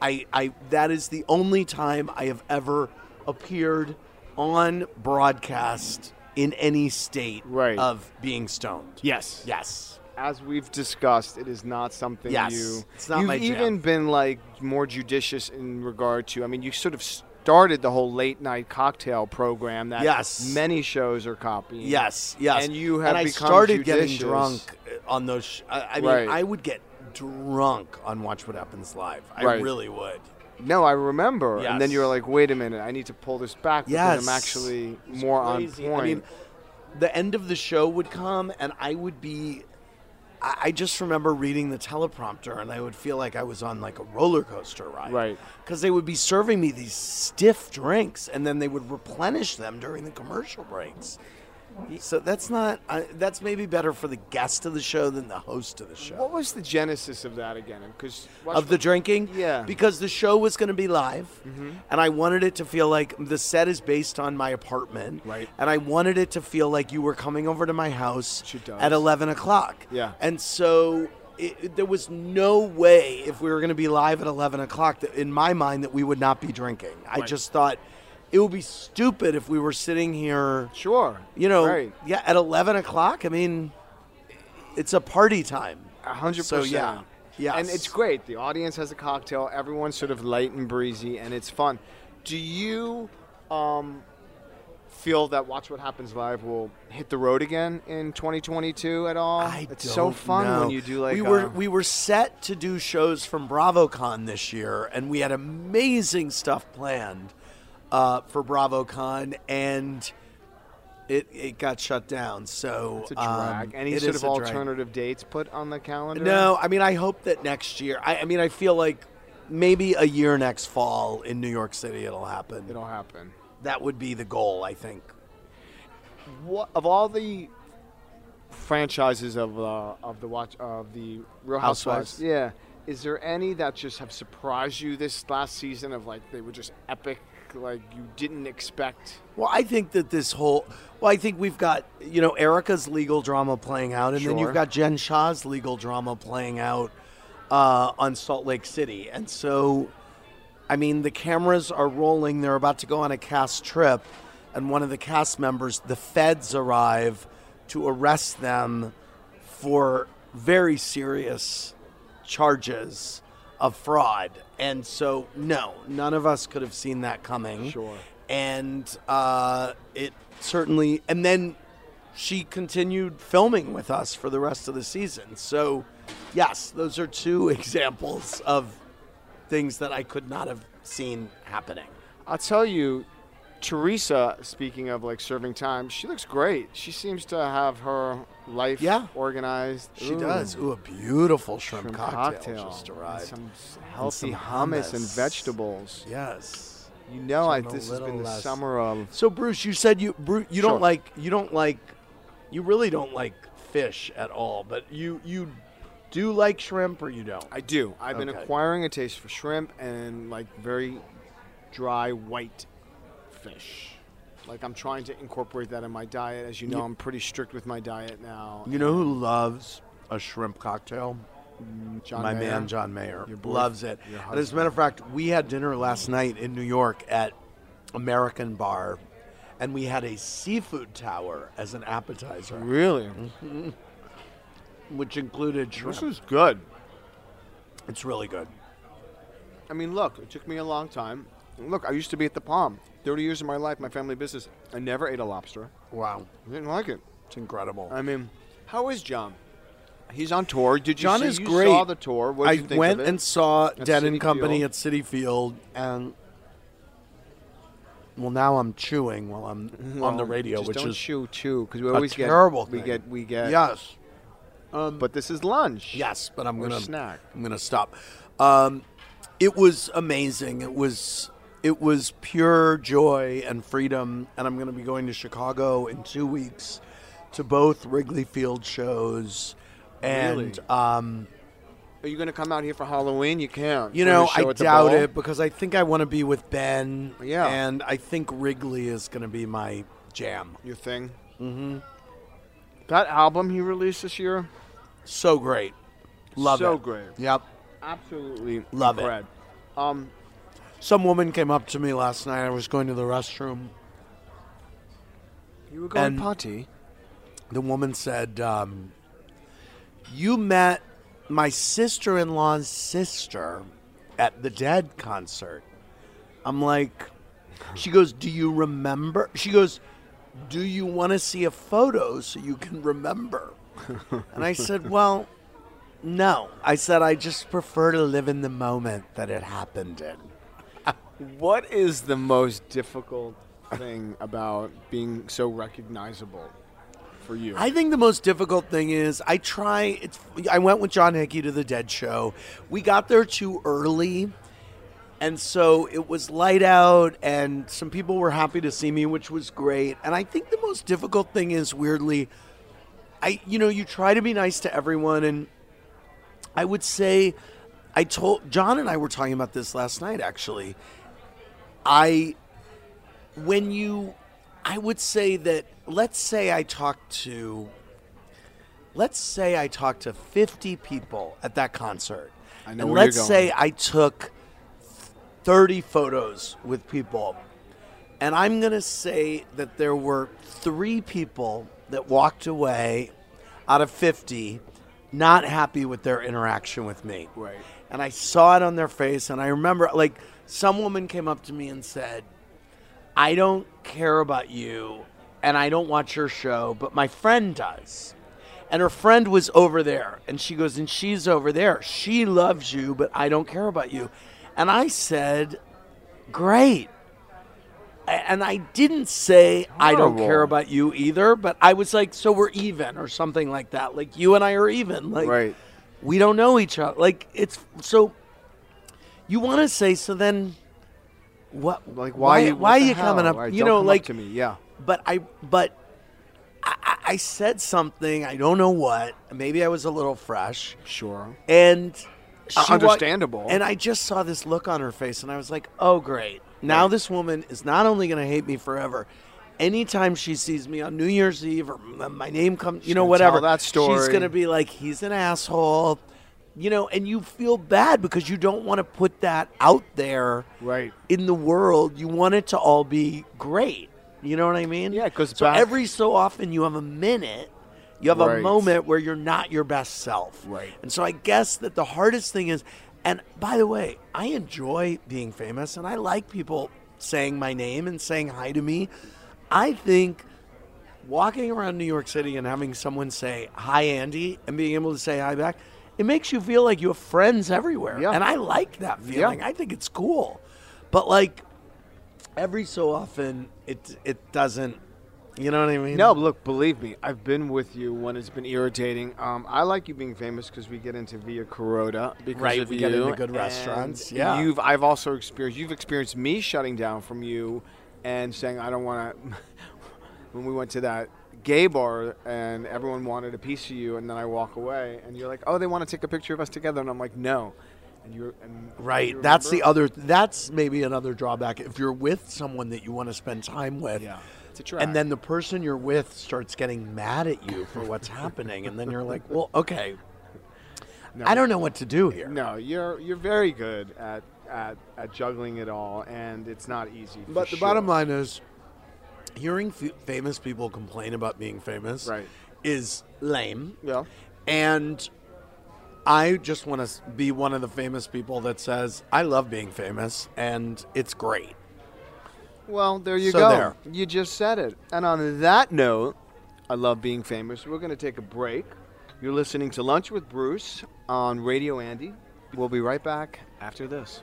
Speaker 3: I, I that is the only time I have ever appeared on broadcast in any state
Speaker 2: Right.
Speaker 3: of being stoned.
Speaker 2: Yes.
Speaker 3: Yes.
Speaker 2: As we've discussed, it is not something
Speaker 3: Yes,
Speaker 2: you.
Speaker 3: it's not
Speaker 2: you've
Speaker 3: my jam.
Speaker 2: even been like more judicious in regard to. I mean, you sort of started the whole late night cocktail program that
Speaker 3: Yes.
Speaker 2: many shows are copying.
Speaker 3: Yes, yes.
Speaker 2: And you have
Speaker 3: and I
Speaker 2: become
Speaker 3: started getting drunk uh, on those. Sh- I, I mean,
Speaker 2: Right.
Speaker 3: I would get drunk on Watch What Happens Live. I
Speaker 2: Right.
Speaker 3: really would.
Speaker 2: No, I remember. Yes. And then you were like, wait a minute, I need to pull this back because
Speaker 3: Yes.
Speaker 2: I'm actually more on point.
Speaker 3: I mean, the end of the show would come, and I would be. I I just remember reading the teleprompter, and I would feel like I was on like a roller coaster ride.
Speaker 2: Right.
Speaker 3: Because they would be serving me these stiff drinks, and then they would replenish them during the commercial breaks. So that's not. I that's maybe better for the guest of the show than the host of the show.
Speaker 2: what was the genesis of that again? Because
Speaker 3: of the drinking.
Speaker 2: Yeah.
Speaker 3: Because the show was going to be live,
Speaker 2: Mhm.
Speaker 3: and I wanted it to feel like the set is based on my apartment,
Speaker 2: Right.
Speaker 3: And I wanted it to feel like you were coming over to my house
Speaker 2: Which it does.
Speaker 3: at eleven o'clock.
Speaker 2: Yeah.
Speaker 3: And so. It, there was no way if we were going to be live at 11 o'clock that in my mind that we would not be drinking i just thought it would be stupid if we were sitting here
Speaker 2: Sure.
Speaker 3: you know
Speaker 2: Right.
Speaker 3: yeah at 11 o'clock i mean it's a party time
Speaker 2: A hundred
Speaker 3: So,
Speaker 2: percent.
Speaker 3: yeah. Yes.
Speaker 2: And it's great. The audience has a cocktail. Everyone's sort of light and breezy, and it's fun. Do you um, feel that Watch What Happens Live will hit the road again in 2022 at all?
Speaker 3: I
Speaker 2: it's so fun
Speaker 3: know.
Speaker 2: when you do like
Speaker 3: we were
Speaker 2: uh,
Speaker 3: we were set to do shows from BravoCon this year, and we had amazing stuff planned uh, for BravoCon, and it it got shut down. So
Speaker 2: it's a drag.
Speaker 3: um,
Speaker 2: Any sort of alternative dates put on the calendar?
Speaker 3: No, I mean I hope that next year. I, I mean I feel like maybe a year next fall in New York City it'll happen.
Speaker 2: it'll happen.
Speaker 3: That would be the goal, I think.
Speaker 2: What of all the franchises of uh, of the watch of the Real Housewives?
Speaker 3: Housewives?
Speaker 2: Yeah, is there any that just have surprised you this last season? Of like they were just epic, like you didn't expect.
Speaker 3: Well, I think that this whole well, I think we've got you know Erika's legal drama playing out, and then you've got Jen Shah's legal drama playing out. uh, on Salt Lake City, and so I mean the cameras are rolling. They're about to go on a cast trip, and one of the cast members, the feds arrive to arrest them for very serious charges of fraud. And so, no, none of us could have seen that coming.
Speaker 2: Sure.
Speaker 3: And uh, it certainly, and then she continued filming with us for the rest of the season. So, yes, those are two examples of things that I could not have seen happening.
Speaker 2: I'll tell you, Teresa, speaking of like serving time, she looks great. She seems to have her life
Speaker 3: Yeah.
Speaker 2: organized.
Speaker 3: She does. Ooh, a beautiful shrimp,
Speaker 2: Shrimp
Speaker 3: cocktail,
Speaker 2: cocktail.
Speaker 3: just arrived.
Speaker 2: Some s-
Speaker 3: And
Speaker 2: healthy
Speaker 3: some
Speaker 2: hummus. and vegetables.
Speaker 3: Yes.
Speaker 2: You know, I, this has been the
Speaker 3: less-
Speaker 2: summer of.
Speaker 3: So Bruce, you said you Bruce, you
Speaker 2: Sure.
Speaker 3: don't like you don't like you really don't like fish at all, but you you do like shrimp or you don't?
Speaker 2: I do. I've been acquiring a taste for shrimp and like very dry white fish. Like I'm trying to incorporate that in my diet. As you know, I'm pretty strict with my diet now.
Speaker 3: You know who loves a shrimp cocktail?
Speaker 2: John
Speaker 3: My
Speaker 2: Mayer?
Speaker 3: man John Mayer
Speaker 2: Your boy-
Speaker 3: loves it.
Speaker 2: your
Speaker 3: And as a matter of fact, we had dinner last night in New York at American Bar, and we had a seafood tower as an appetizer.
Speaker 2: Really?
Speaker 3: Mhm. Which included shrimp.
Speaker 2: This is good.
Speaker 3: It's really good.
Speaker 2: I mean, look, it took me a long time. Look, I used to be at the Palm. 30 years of my life, my family business. I never ate a lobster.
Speaker 3: Wow.
Speaker 2: I didn't like it.
Speaker 3: It's incredible.
Speaker 2: I mean, how is John? He's on tour. Did you
Speaker 3: John
Speaker 2: see,
Speaker 3: is
Speaker 2: you
Speaker 3: great.
Speaker 2: saw the tour? What
Speaker 3: I
Speaker 2: you think
Speaker 3: went
Speaker 2: of it?
Speaker 3: and saw
Speaker 2: At
Speaker 3: Dead and Company
Speaker 2: Field?
Speaker 3: at Citi Field, and well, now I'm chewing while I'm on the radio, which
Speaker 2: don't
Speaker 3: is
Speaker 2: chew, chew, because we always
Speaker 3: terrible
Speaker 2: get we
Speaker 3: thing.
Speaker 2: get we get
Speaker 3: yes,
Speaker 2: but this is lunch.
Speaker 3: yes, but I'm gonna
Speaker 2: snack.
Speaker 3: I'm gonna stop. Um, it was amazing. It was it was pure joy and freedom, and I'm gonna be going to Chicago in two weeks to both Wrigley Field shows, and
Speaker 2: Really?
Speaker 3: um.
Speaker 2: Are you going to come out here for Halloween? You can't.
Speaker 3: You know, I doubt it because I think I want to be with Ben.
Speaker 2: Yeah.
Speaker 3: And I think Wrigley is going to be my jam.
Speaker 2: Your thing.
Speaker 3: Mm-hmm.
Speaker 2: That album he released this year,
Speaker 3: So great. Love
Speaker 2: so
Speaker 3: it.
Speaker 2: So great.
Speaker 3: Yep.
Speaker 2: Absolutely
Speaker 3: Love it.
Speaker 2: Um,
Speaker 3: Some woman came up to me last night. I was going to the restroom.
Speaker 2: you were going
Speaker 3: And-
Speaker 2: potty.
Speaker 3: The woman said, um, You met my sister in law's sister at the Dead concert. I'm like, She goes, Do you remember? She goes, Do you want to see a photo so you can remember? And I said, Well, no. I said, I just prefer to live in the moment that it happened in.
Speaker 2: What is the most difficult thing about being so recognizable for you?
Speaker 3: I think the most difficult thing is I try. It's I went with John Hickey to the Dead show. We got there too early, and so it was light out, and some people were happy to see me, which was great. And I think the most difficult thing is weirdly, I you know you try to be nice to everyone, and I would say, I told John and I were talking about this last night actually. I when you I would say that let's say I talked to let's say I talked to 50 people at that concert.
Speaker 2: I know
Speaker 3: and
Speaker 2: where you're
Speaker 3: let's
Speaker 2: going.
Speaker 3: say I took 30 photos with people. And I'm going to say that there were 3 people that walked away out of 50 not happy with their interaction with me.
Speaker 2: Right.
Speaker 3: And I saw it on their face and I remember like some woman came up to me and said, I don't care about you and I don't watch your show, but my friend does. And her friend was over there and she goes, and she's over there. She loves you, but I don't care about you. And I said, Great. And I didn't say I don't care about you either, but I was like, so we're even or something like that. Like you and I are even. Like
Speaker 2: Right.
Speaker 3: We don't know each other. Like it's so you want to say so then what
Speaker 2: Like
Speaker 3: why
Speaker 2: why?
Speaker 3: why, are you coming up
Speaker 2: Right,
Speaker 3: you know like
Speaker 2: to me. Yeah.
Speaker 3: but I but I, I- said something I don't know what maybe I was a little fresh
Speaker 2: Sure.
Speaker 3: and she
Speaker 2: understandable.
Speaker 3: and I just saw this look on her face and I was like oh great now this woman is not only going to hate me forever anytime she sees me on New Year's Eve or my name comes you know whatever
Speaker 2: that
Speaker 3: she's going to be like he's an asshole you know, and you feel bad because you don't want to put that out there
Speaker 2: right
Speaker 3: in the world. You want it to all be great. You know what I mean?
Speaker 2: Yeah, 'cause
Speaker 3: so
Speaker 2: back-
Speaker 3: every so often you have a minute, you have a moment where you're not your best self.
Speaker 2: Right.
Speaker 3: And so I guess that the hardest thing is, and by the way, I enjoy being famous, and I like people saying my name and saying hi to me. I think walking around New York City and having someone say hi, Andy, and being able to say hi back, it makes you feel like you have friends everywhere.
Speaker 2: Yeah.
Speaker 3: And I like that feeling.
Speaker 2: Yeah.
Speaker 3: I think it's cool. But like every so often, it it doesn't. You know what I mean?
Speaker 2: No, look, believe me, I've been with you when it's been irritating. Um, I like you being famous because we get into Via Carota because
Speaker 3: Right,
Speaker 2: of
Speaker 3: we
Speaker 2: you.
Speaker 3: get into good
Speaker 2: and
Speaker 3: restaurants, yeah.
Speaker 2: you've I've also experienced you've experienced me shutting down from you and saying I don't want to. when we went to that gay bar and everyone wanted a piece of you, and then I walk away, and you're like, oh, they want to take a picture of us together, and I'm like, no. And you're and
Speaker 3: Right.
Speaker 2: you
Speaker 3: That's the other. That's maybe another drawback. If you're with someone that you want to spend time with,
Speaker 2: Yeah, it's a trap.
Speaker 3: and then the person you're with starts getting mad at you for what's happening, and then you're like, well, okay,
Speaker 2: No.
Speaker 3: I don't know what to do here.
Speaker 2: No, you're you're very good at at, at juggling it all, and it's not easy.
Speaker 3: But the
Speaker 2: sure.
Speaker 3: bottom line is, hearing f- famous people complain about being famous
Speaker 2: Right.
Speaker 3: is lame.
Speaker 2: Yeah.
Speaker 3: And I just want to be one of the famous people that says, I love being famous and it's great.
Speaker 2: Well, there you
Speaker 3: So
Speaker 2: go.
Speaker 3: there.
Speaker 2: You just said it. And on that note, I love being famous. We're going to take a break. You're listening to Lunch with Bruce on Radio Andy. We'll be right back after this.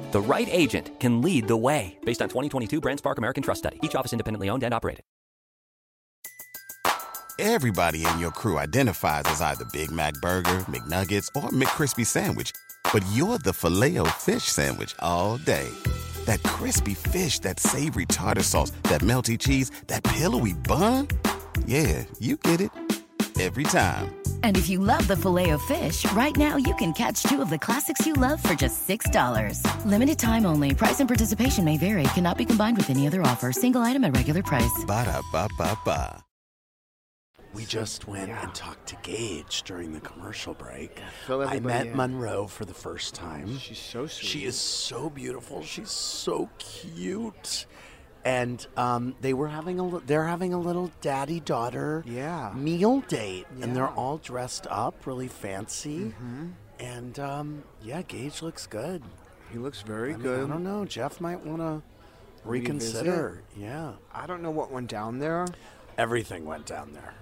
Speaker 6: The right agent can lead the way. Based on 2022 BrandSpark American Trust Study. Each office independently owned and operated.
Speaker 9: Everybody in your crew identifies as either Big Mac Burger, McNuggets, or McCrispy Sandwich. But you're the filet fish Sandwich all day. That crispy fish, that savory tartar sauce, that melty cheese, that pillowy bun. Yeah, you get it. Every time.
Speaker 11: And if you love the filet of fish, right now you can catch two of the classics you love for just $6. Limited time only. Price and participation may vary. Cannot be combined with any other offer. Single item at regular price.
Speaker 9: Ba-da-ba-ba-ba.
Speaker 3: We just went and talked to Gage during the commercial break.
Speaker 2: Fill
Speaker 3: I met
Speaker 2: in.
Speaker 3: Monroe for the first time.
Speaker 2: She's so sweet.
Speaker 3: She is so beautiful. She's so cute. And um, they were having a they're having a little daddy daughter
Speaker 2: Yeah.
Speaker 3: meal date, and they're all dressed up, really fancy.
Speaker 2: Mm-hmm.
Speaker 3: And um, yeah, Gage looks good.
Speaker 2: He looks very
Speaker 3: I mean,
Speaker 2: good.
Speaker 3: I don't know. Jeff might want to reconsider. Yeah,
Speaker 2: I don't know what went down there.
Speaker 3: everything went down there.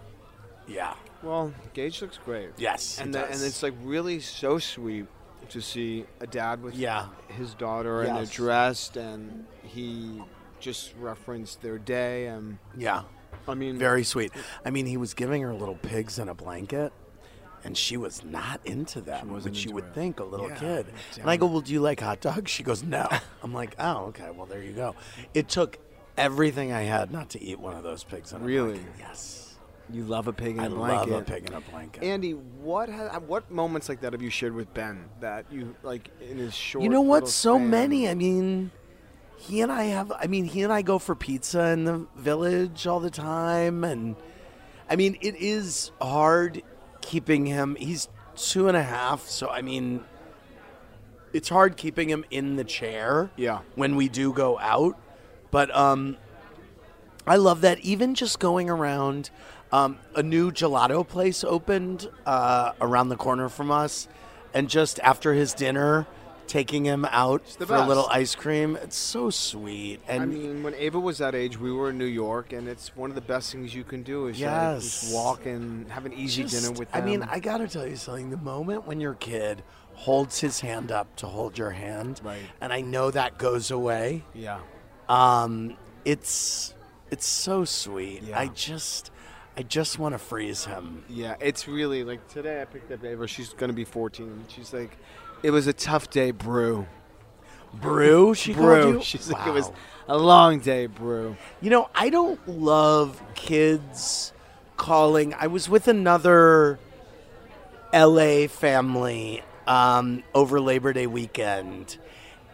Speaker 3: Yeah.
Speaker 2: Well, Gage looks great.
Speaker 3: Yes,
Speaker 2: and the, and it's like really so sweet to see a dad with
Speaker 3: Yeah.
Speaker 2: his daughter and they're dressed and he just referenced their day and
Speaker 3: Yeah.
Speaker 2: I mean
Speaker 3: Very sweet. I mean, he was giving her little pigs in a blanket, and she was not into that, which you would
Speaker 2: it.
Speaker 3: think a little
Speaker 2: Yeah,
Speaker 3: kid. And I go, "Well, do you like hot dogs?" She goes, "No." I'm like, "Oh, okay. Well, there you go." It took everything I had not to eat one of those pigs in a
Speaker 2: Really?
Speaker 3: blanket. Really? Yes.
Speaker 2: you love a pig in
Speaker 3: I
Speaker 2: a blanket.
Speaker 3: I love a pig in a blanket.
Speaker 2: Andy, what ha- what moments like that have you shared with Ben that you like in his short
Speaker 3: you know what? So many. I mean, he and I have. I mean, he and I go for pizza in the village all the time, and I mean, it is hard keeping him. He's two and a half, so I mean, it's hard keeping him in the chair.
Speaker 2: Yeah.
Speaker 3: When we do go out, but um, I love that. Even just going around, um, a new gelato place opened uh, around the corner from us, and just after his dinner. Taking him out for a little ice cream. It's so sweet. And
Speaker 2: I mean, when Ava was that age, we were in New York, and it's one of the best things you can do is
Speaker 3: Yes.
Speaker 2: just walk and have an easy
Speaker 3: Just-
Speaker 2: dinner with
Speaker 3: I mean, I gotta tell you something. The moment when your kid holds his hand up to hold your hand,
Speaker 2: Right.
Speaker 3: and I know that goes away.
Speaker 2: yeah.
Speaker 3: Um, it's it's so sweet.
Speaker 2: Yeah.
Speaker 3: I just I just want to freeze him.
Speaker 2: Yeah, it's really like today I picked up Ava. She's going to be 14. She's like, it was a tough day, Brew.
Speaker 3: Brew, she
Speaker 2: Brew.
Speaker 3: called you?
Speaker 2: She's like, it was a long day, Brew.
Speaker 3: You know, I don't love kids calling. I was with another LA family um, over Labor Day weekend,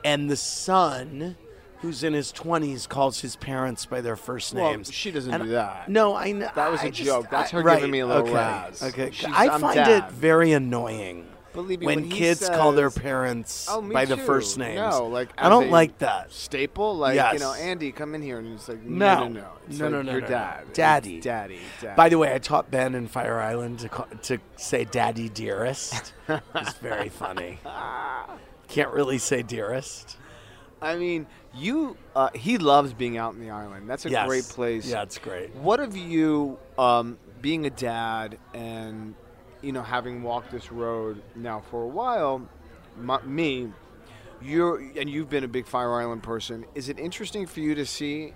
Speaker 3: and the son, who's in his 20s, calls his parents by their first
Speaker 2: Well,
Speaker 3: names.
Speaker 2: she doesn't
Speaker 3: And
Speaker 2: do that.
Speaker 3: No, I know.
Speaker 2: That was a
Speaker 3: a
Speaker 2: joke. That's her giving me a little
Speaker 3: okay,
Speaker 2: razz.
Speaker 3: Okay,
Speaker 2: She's-
Speaker 3: I find it very annoying.
Speaker 2: Believe me,
Speaker 3: when,
Speaker 2: when he
Speaker 3: kids call their parents
Speaker 2: Oh,
Speaker 3: by the first names.
Speaker 2: No, like
Speaker 3: I don't like that.
Speaker 2: Staple, like
Speaker 3: Yes.
Speaker 2: you know, Andy, come in here, and it's like
Speaker 3: No.
Speaker 2: no, no, no, It's
Speaker 3: No,
Speaker 2: like
Speaker 3: no, no,
Speaker 2: your
Speaker 3: no,
Speaker 2: dad,
Speaker 3: Daddy.
Speaker 2: daddy, daddy.
Speaker 3: By the way, I taught Ben in Fire Island to call, to say "Daddy Dearest." it's very funny. Can't really say "Dearest."
Speaker 2: I mean, you. Uh, he loves being out in the island. That's a
Speaker 3: Yes.
Speaker 2: great place.
Speaker 3: Yeah, it's great.
Speaker 2: What have you, um, being a dad and you know having walked this road now for a while, my, me, you're and you've been a big Fire Island person. Is it interesting for you to see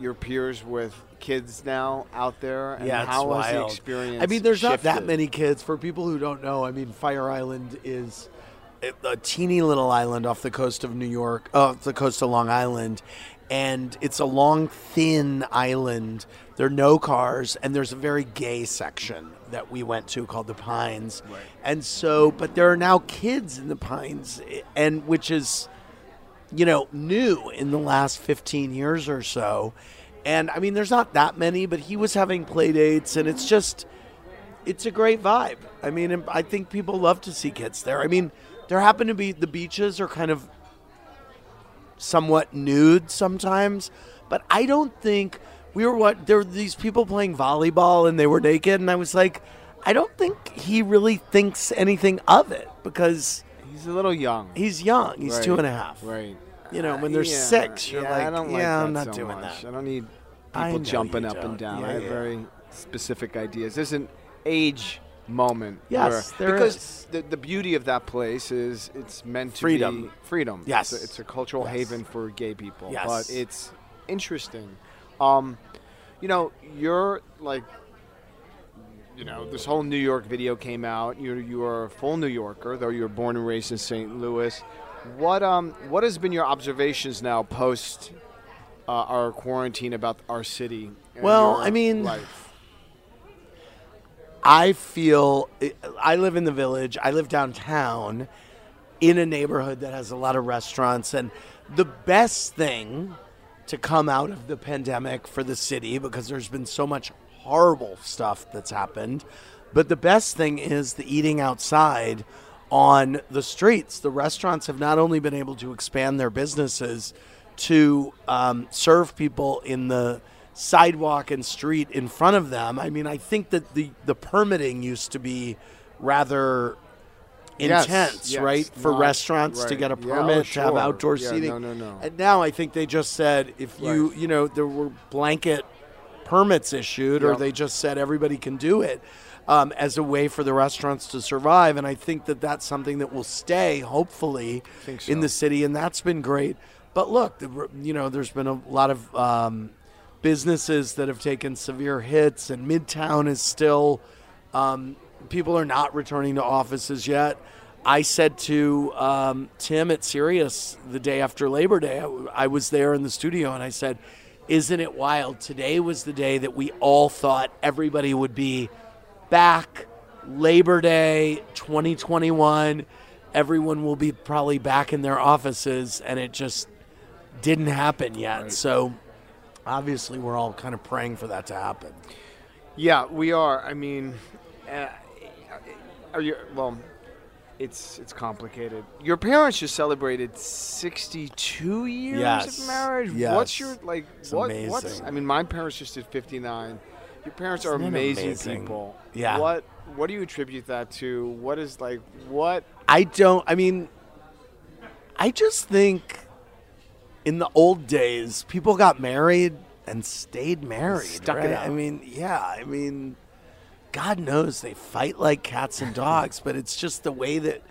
Speaker 2: your peers with kids now out there? And
Speaker 3: yeah,
Speaker 2: how has the experience?
Speaker 3: I mean, there's not that many kids. For people who don't know, I mean, Fire Island is a, a teeny little island off the coast of New York, off the coast of Long Island, and it's a long, thin island. There are no cars, and there's a very gay section that we went to called the Pines. And so, but there are now kids in the Pines, eh, and which is you know, new in the last 15 years or so. And I mean, there's not that many, but he was having play dates, and it's just, it's a great vibe. I mean, I think people love to see kids there. I mean, there happen to be, the beaches are kind of somewhat nude sometimes, but I don't think we were what, there were these people playing volleyball and they were naked, and I was like, I don't think he really thinks anything of it because
Speaker 2: He's a little young.
Speaker 3: he's young. He's
Speaker 2: Right,
Speaker 3: two and a half.
Speaker 2: Right.
Speaker 3: You know, when
Speaker 2: Uh,
Speaker 3: they're
Speaker 2: yeah,
Speaker 3: six, you're
Speaker 2: yeah,
Speaker 3: like,
Speaker 2: I don't like
Speaker 3: yeah, I'm not
Speaker 2: so
Speaker 3: doing
Speaker 2: much.
Speaker 3: that.
Speaker 2: I don't need people jumping up and
Speaker 3: don't.
Speaker 2: down.
Speaker 3: Yeah,
Speaker 2: I have very specific ideas. There's an age moment.
Speaker 3: Yes,
Speaker 2: where,
Speaker 3: there
Speaker 2: because
Speaker 3: is.
Speaker 2: The, the beauty of that place is it's meant to
Speaker 3: Freedom.
Speaker 2: be freedom.
Speaker 3: Yes.
Speaker 2: it's a, it's a cultural
Speaker 3: Yes.
Speaker 2: haven for gay people.
Speaker 3: Yes.
Speaker 2: but it's interesting. Um, you know, you're like you know, this whole New York video came out. You you are a full New Yorker, though you were born and raised in St. Louis. What um what has been your observations now post uh, our quarantine about our city? and
Speaker 3: Well, I mean-
Speaker 2: life?
Speaker 3: I feel I live in the village. I live downtown in a neighborhood that has a lot of restaurants and the best thing to come out of the pandemic for the city because there's been so much horrible stuff that's happened. But the best thing is the eating outside on the streets. The restaurants have not only been able to expand their businesses to um, serve people in the sidewalk and street in front of them. I mean, I think that the, the permitting used to be rather intense,
Speaker 2: yes,
Speaker 3: right? For
Speaker 2: not-
Speaker 3: restaurants to get a
Speaker 2: Yeah, oh,
Speaker 3: permit to have outdoor
Speaker 2: Yeah,
Speaker 3: seating.
Speaker 2: no, no, no.
Speaker 3: And now I think they just said if you,
Speaker 2: Right.
Speaker 3: you know, there were blanket permits issued, or they just said everybody can do it um, as a way for the restaurants to survive. And I think that that's something that will stay, hopefully,
Speaker 2: Think
Speaker 3: in the city, and that's been great. But look, the, you know, there's been a lot of um, businesses that have taken severe hits, and Midtown is still. Um, people are not returning to offices yet. I said to um, Tim at Sirius the day after Labor Day, I, I was there in the studio, and I said, "Isn't it wild? Today was the day that we all thought everybody would be back. Labor Day 2021, everyone will be probably back in their offices, and it just didn't happen yet. So obviously, we're all kind of praying for that to happen.
Speaker 2: Yeah, we are. I mean, uh, are you well? It's it's complicated. Your parents just celebrated 62 years
Speaker 3: Yes.
Speaker 2: of marriage.
Speaker 3: Yes.
Speaker 2: What's your like?
Speaker 3: It's
Speaker 2: what?
Speaker 3: amazing.
Speaker 2: What's? I mean, my parents just did 59. Your parents are
Speaker 3: Isn't it
Speaker 2: amazing,
Speaker 3: amazing?
Speaker 2: people.
Speaker 3: Yeah.
Speaker 2: What What do you attribute that to? What is like what?
Speaker 3: I don't. I mean, I just think in the old days, people got married and stayed married.
Speaker 2: Stuck it
Speaker 3: right?
Speaker 2: out.
Speaker 3: I mean, yeah. I mean, God knows they fight like cats and dogs, but it's just the way that.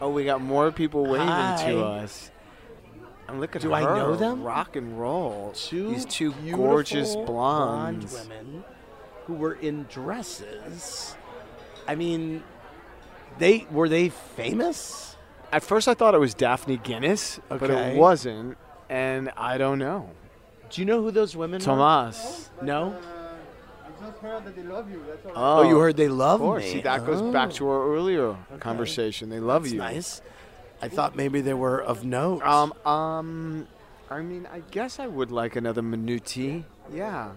Speaker 2: Oh, we got more people waving
Speaker 3: Hi.
Speaker 2: to us. And look at
Speaker 3: Do
Speaker 2: her.
Speaker 3: I know them?
Speaker 2: Rock and roll.
Speaker 3: Two
Speaker 2: These two gorgeous
Speaker 3: blonde women who were in dresses. I mean, they were they famous?
Speaker 2: At first, I thought it was Daphne Guinness, but it wasn't, and I don't know.
Speaker 3: Do you know who those women are?
Speaker 2: Tomas.
Speaker 3: No.
Speaker 10: I just heard that they love you. That's all.
Speaker 3: Oh, you heard they love
Speaker 2: Of course.
Speaker 3: me.
Speaker 2: See, that goes back
Speaker 3: Oh.
Speaker 2: to our earlier conversation. They love
Speaker 3: That's
Speaker 2: you.
Speaker 3: nice. I thought maybe they were of note.
Speaker 2: Um, um, I mean, I guess I would like another Minuty. Yeah.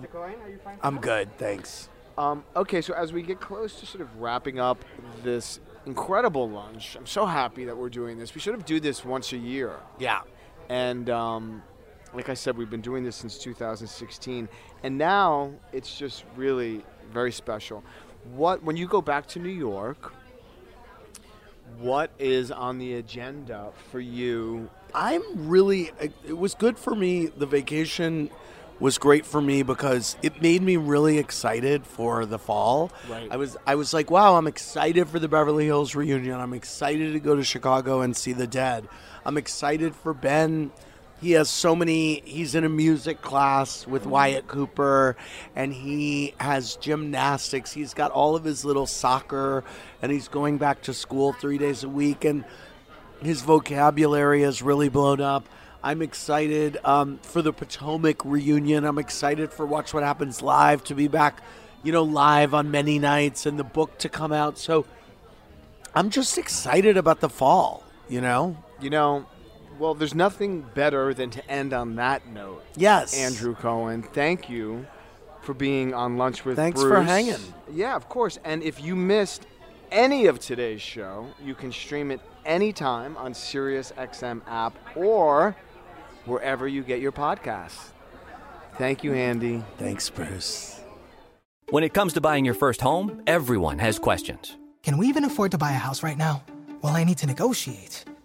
Speaker 10: Mr. Cohen, are you fine?
Speaker 3: I'm good, thanks.
Speaker 2: Um, okay, so as we get close to sort of wrapping up this incredible lunch, I'm so happy that we're doing this. We should have do this once a year.
Speaker 3: Yeah.
Speaker 2: And um, like I said, we've been doing this since 2016, and now it's just really very special. What when you go back to New York? What is on the agenda for you?
Speaker 3: I'm really. It was good for me. The vacation was great for me because it made me really excited for the fall.
Speaker 2: Right.
Speaker 3: I was. I was like, wow, I'm excited for the Beverly Hills reunion. I'm excited to go to Chicago and see the Dead. I'm excited for Ben. He has so many. He's in a music class with Wyatt Cooper, and he has gymnastics. He's got all of his little soccer, and he's going back to school three days a week. And his vocabulary has really blown up. I'm excited um, for the Potomac reunion. I'm excited for Watch What Happens Live to be back, you know, live on many nights and the book to come out. So I'm just excited about the fall, you know?
Speaker 2: You know, well, there's nothing better than to end on that note.
Speaker 3: Yes.
Speaker 2: Andrew Cohen, thank you for being on Lunch with
Speaker 3: Thanks
Speaker 2: Bruce.
Speaker 3: for hanging.
Speaker 2: Yeah, of course. And if you missed any of today's show, you can stream it anytime on SiriusXM app or wherever you get your podcasts. Thank you, Andy.
Speaker 3: Thanks, Bruce.
Speaker 6: When it comes to buying your first home, everyone has questions.
Speaker 7: Can we even afford to buy a house right now? Well, I need to negotiate.